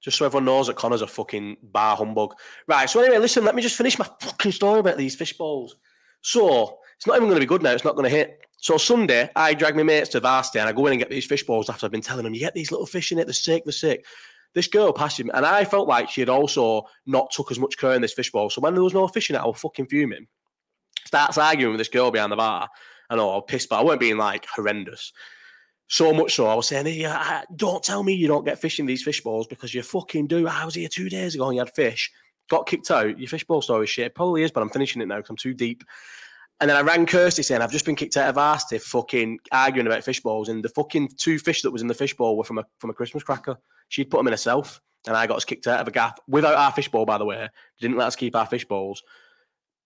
Just so everyone knows that Connor's a fucking bar humbug. Right, so anyway, listen, let me just finish my fucking story about these fish balls. So, it's not even going to be good now. It's not going to hit. So Sunday, I drag my mates to varsity and I go in and get these fish balls after I've been telling them, you get these little fish in it, they're sick, they're sick. This girl passed him, and I felt like she had also not took as much care in this fish ball. So when there was no fish in it, I was fucking fuming. Starts arguing with this girl behind the bar. I know I was pissed, but I weren't being like horrendous. So much so, I was saying, yeah, don't tell me you don't get fish in these fish balls because you fucking do. I was here two days ago and you had fish. Got kicked out. Your fish ball story shit. It probably is, but I'm finishing it now because I'm too deep. And then I rang Kirsty saying I've just been kicked out of varsity for fucking arguing about fish balls, and the fucking two fish that was in the fish bowl were from a from a Christmas cracker. She'd put them in herself, and I got us kicked out of a gaff without our fish bowl. By the way, didn't let us keep our fish bowls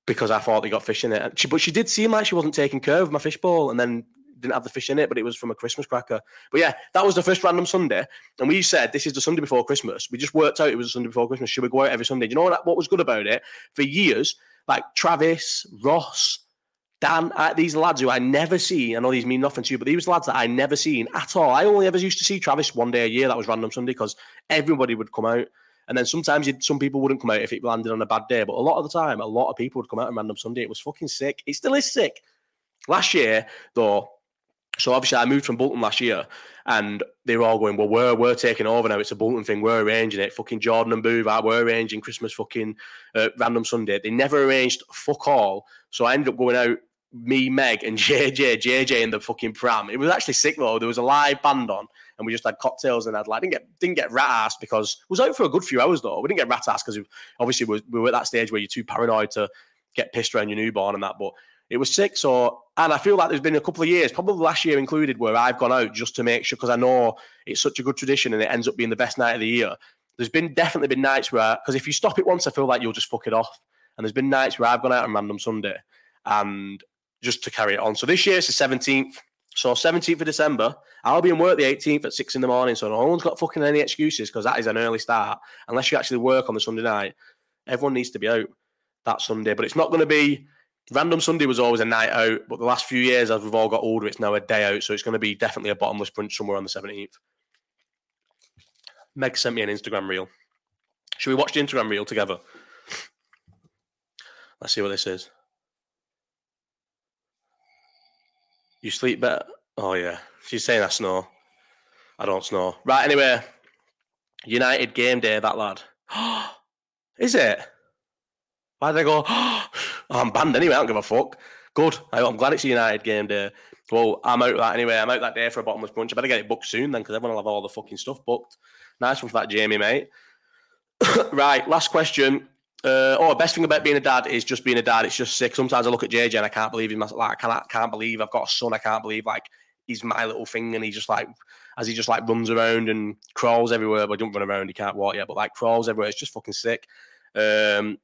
because I thought they got fish in it. She, but she did seem like she wasn't taking care of my fish bowl, and then didn't have the fish in it, but it was from a Christmas cracker. But yeah, that was the first random Sunday, and we said this is the Sunday before Christmas. We just worked out it was the Sunday before Christmas. Should we go out every Sunday? Do you know what? What was good about it? For years, like Travis, Ross, Dan, these lads who I never see, I know these mean nothing to you, but these lads that I never seen at all. I only ever used to see Travis one day a year. That was random Sunday because everybody would come out. And then sometimes some people wouldn't come out if it landed on a bad day. But a lot of the time, a lot of people would come out on random Sunday. It was fucking sick. It still is sick. Last year, though, so obviously I moved from Bolton last year and they were all going, well, we're, we're taking over now. It's a Bolton thing. We're arranging it. Fucking Jordan and Boo, Booth, we're arranging Christmas fucking uh, random Sunday. They never arranged fuck all. So I ended up going out me, Meg, and JJ, JJ in the fucking pram. It was actually sick though. There was a live band on, and we just had cocktails and I'd like didn't get didn't get rat ass because it was out for a good few hours though. We didn't get rat ass because obviously we, we were at that stage where you're too paranoid to get pissed around your newborn and that. But it was sick. So, and I feel like there's been a couple of years, probably last year included, where I've gone out just to make sure because I know it's such a good tradition and it ends up being the best night of the year. There's been definitely been nights where because if you stop it once, I feel like you'll just fuck it off. And there's been nights where I've gone out on random Sunday and just to carry it on. So this year it's the 17th. So 17th of December, I'll be in work the 18th at six in the morning. So no one's got fucking any excuses because that is an early start. Unless you actually work on the Sunday night, everyone needs to be out that Sunday. But it's not going to be random Sunday was always a night out. But the last few years, as we've all got older, it's now a day out. So it's going to be definitely a bottomless brunch somewhere on the 17th. Meg sent me an Instagram reel. Should we watch the Instagram reel together? Let's see what this is. You sleep better. Oh yeah, she's saying I snore. I don't snore. Right. Anyway, United game day. That lad. Is it? Why did go? Oh, I'm banned anyway. I don't give a fuck. Good. I'm glad it's United game day. Well, I'm out that anyway. I'm out that day for a bottomless brunch. I better get it booked soon then, because everyone will have all the fucking stuff booked. Nice one for that, Jamie, mate. right, last question. Uh, oh, best thing about being a dad is just being a dad. It's just sick. Sometimes I look at JJ and I can't believe him. Like I can't, can't believe I've got a son. I can't believe like he's my little thing, and he just like as he just like runs around and crawls everywhere. But don't run around. He can't walk yet, but like crawls everywhere. It's just fucking sick. Um,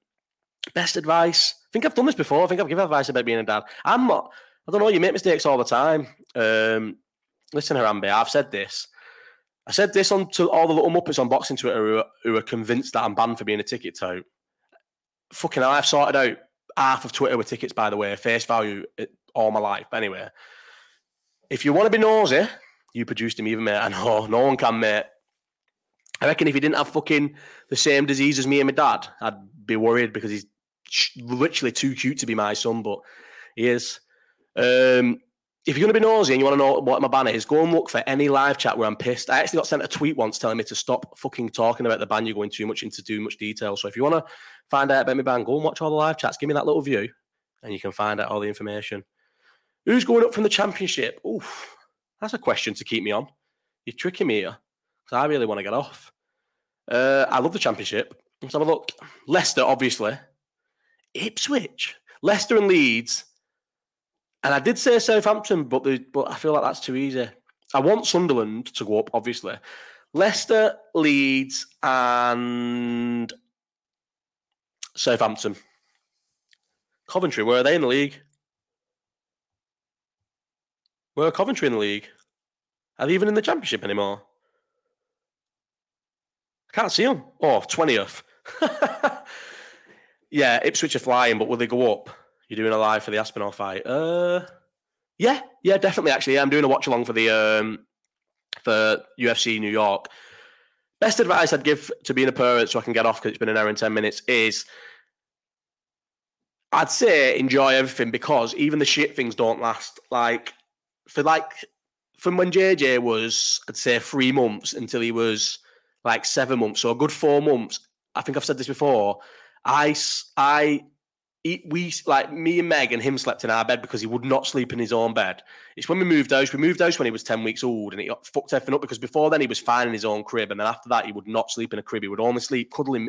best advice. I think I've done this before. I think I've given advice about being a dad. I'm not. I don't know. You make mistakes all the time. Um, listen, Harambe, I've said this. I said this on to all the little muppets on boxing Twitter who are, who are convinced that I'm banned for being a ticket tout fucking hell, I've sorted out half of Twitter with tickets, by the way, face value all my life. But anyway, if you want to be nosy, you produced him even, mate. I know, no one can, mate. I reckon if he didn't have fucking the same disease as me and my dad, I'd be worried because he's literally too cute to be my son, but he is. Um, if you're going to be nosy and you want to know what my ban is, go and look for any live chat where I'm pissed. I actually got sent a tweet once telling me to stop fucking talking about the ban. You're going too much into too much detail. So if you want to find out about my ban, go and watch all the live chats. Give me that little view, and you can find out all the information. Who's going up from the championship? Oof, that's a question to keep me on. You're tricking me here because I really want to get off. Uh, I love the championship. Let's have a look. Leicester, obviously. Ipswich, Leicester and Leeds and I did say Southampton, but the, but I feel like that's too easy. I want Sunderland to go up, obviously. Leicester, Leeds, and Southampton. Coventry, where are they in the league? Where are Coventry in the league? Are they even in the championship anymore? I can't see them. Oh, 20th. yeah, Ipswich are flying, but will they go up? You're doing a live for the Aspinall fight. Uh, yeah, yeah, definitely. Actually, I'm doing a watch along for the um, for UFC New York. Best advice I'd give to being a parent, so I can get off because it's been an hour and ten minutes, is I'd say enjoy everything because even the shit things don't last. Like for like from when JJ was, I'd say three months until he was like seven months, so a good four months. I think I've said this before. I I he, we like me and Meg and him slept in our bed because he would not sleep in his own bed. It's when we moved house. We moved house when he was ten weeks old, and he fucked everything up because before then he was fine in his own crib, and then after that he would not sleep in a crib. He would only sleep cuddling,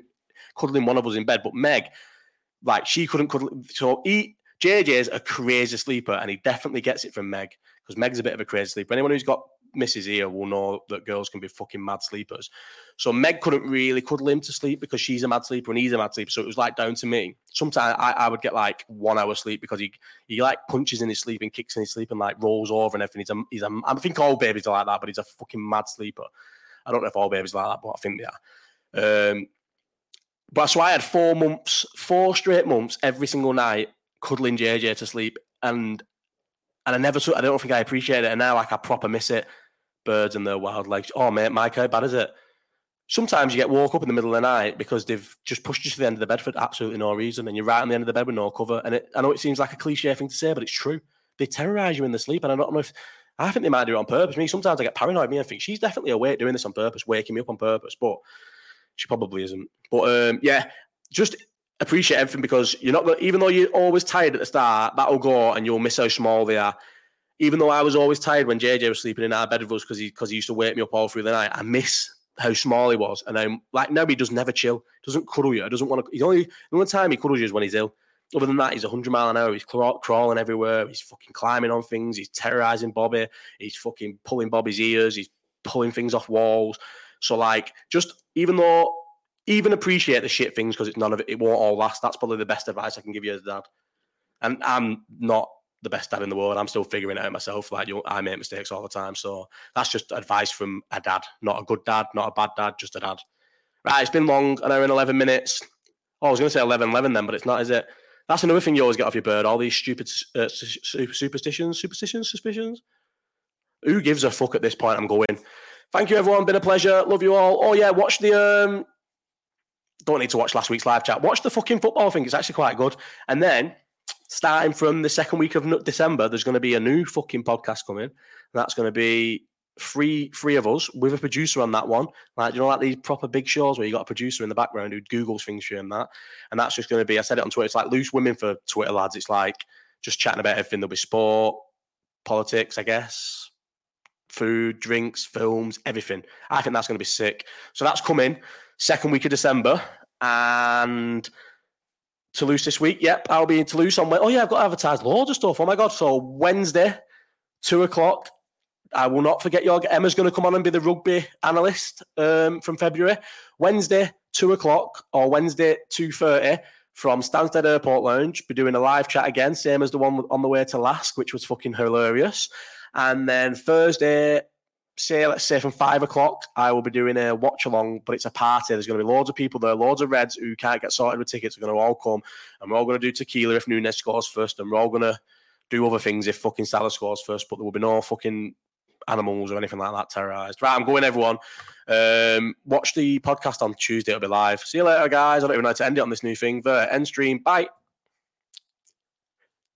cuddling one of us in bed. But Meg, like she couldn't cuddle. So he is a crazy sleeper, and he definitely gets it from Meg because Meg's a bit of a crazy sleeper. Anyone who's got misses here will know that girls can be fucking mad sleepers. So Meg couldn't really cuddle him to sleep because she's a mad sleeper and he's a mad sleeper. So it was like down to me. Sometimes I, I would get like one hour sleep because he he like punches in his sleep and kicks in his sleep and like rolls over and everything. He's a he's a I think all babies are like that, but he's a fucking mad sleeper. I don't know if all babies are like that, but I think they are. Um, but so I had four months, four straight months every single night cuddling JJ to sleep, and and I never, I don't think I appreciate it, and now like I proper miss it birds and their wild legs. Oh, mate, Mike, how bad is it? Sometimes you get woke up in the middle of the night because they've just pushed you to the end of the bed for absolutely no reason, and you're right on the end of the bed with no cover. And it, I know it seems like a cliche thing to say, but it's true. They terrorize you in the sleep, and I don't know if I think they might do it on purpose. Me, sometimes I get paranoid. Me, I think she's definitely awake doing this on purpose, waking me up on purpose, but she probably isn't. But um, yeah, just appreciate everything because you're not going. Even though you're always tired at the start, that'll go, and you'll miss how small they are even though I was always tired when JJ was sleeping in our bed with us because he because he used to wake me up all through the night, I miss how small he was. And I'm like now he does never chill, doesn't cuddle you, doesn't want to. He's only the only time he cuddles you is when he's ill. Other than that, he's 100 mile an hour. He's crawling everywhere. He's fucking climbing on things. He's terrorizing Bobby. He's fucking pulling Bobby's ears. He's pulling things off walls. So like, just even though, even appreciate the shit things because it's none of it. It won't all last. That's probably the best advice I can give you as a dad. And I'm not the best dad in the world. I'm still figuring it out myself. Like you, I make mistakes all the time. So that's just advice from a dad, not a good dad, not a bad dad, just a dad. Right, it's been long, an hour and 11 minutes. Oh, I was going to say 11, 11 then, but it's not, is it? That's another thing you always get off your bird. All these stupid uh, superstitions, superstitions, suspicions. Who gives a fuck at this point? I'm going. Thank you, everyone. Been a pleasure. Love you all. Oh yeah, watch the um. Don't need to watch last week's live chat. Watch the fucking football thing. It's actually quite good. And then starting from the second week of December, there's going to be a new fucking podcast coming. That's going to be three three of us with a producer on that one. Like you know, like these proper big shows where you got a producer in the background who Googles things for you and that. And that's just going to be. I said it on Twitter. It's like loose women for Twitter lads. It's like just chatting about everything. There'll be sport, politics, I guess, food, drinks, films, everything. I think that's going to be sick. So that's coming second week of December, and Toulouse this week. Yep, I'll be in Toulouse. Oh yeah, I've got advertised loads of stuff. Oh my god! So Wednesday, two o'clock. I will not forget your Emma's going to come on and be the rugby analyst um, from February. Wednesday, two o'clock, or Wednesday two thirty from Stansted Airport Lounge. Be doing a live chat again, same as the one on the way to Lask, which was fucking hilarious. And then Thursday, say let's say from five o'clock, I will be doing a watch along, but it's a party. There's going to be loads of people there, loads of Reds who can't get sorted with tickets are going to all come, and we're all going to do tequila if Nunez scores first, and we're all going to do other things if fucking Salah scores first. But there will be no fucking animals or anything like that terrorized. Right, I'm going, everyone. Um, watch the podcast on Tuesday. It'll be live. See you later, guys. I don't even know how to end it on this new thing. The end stream. Bye.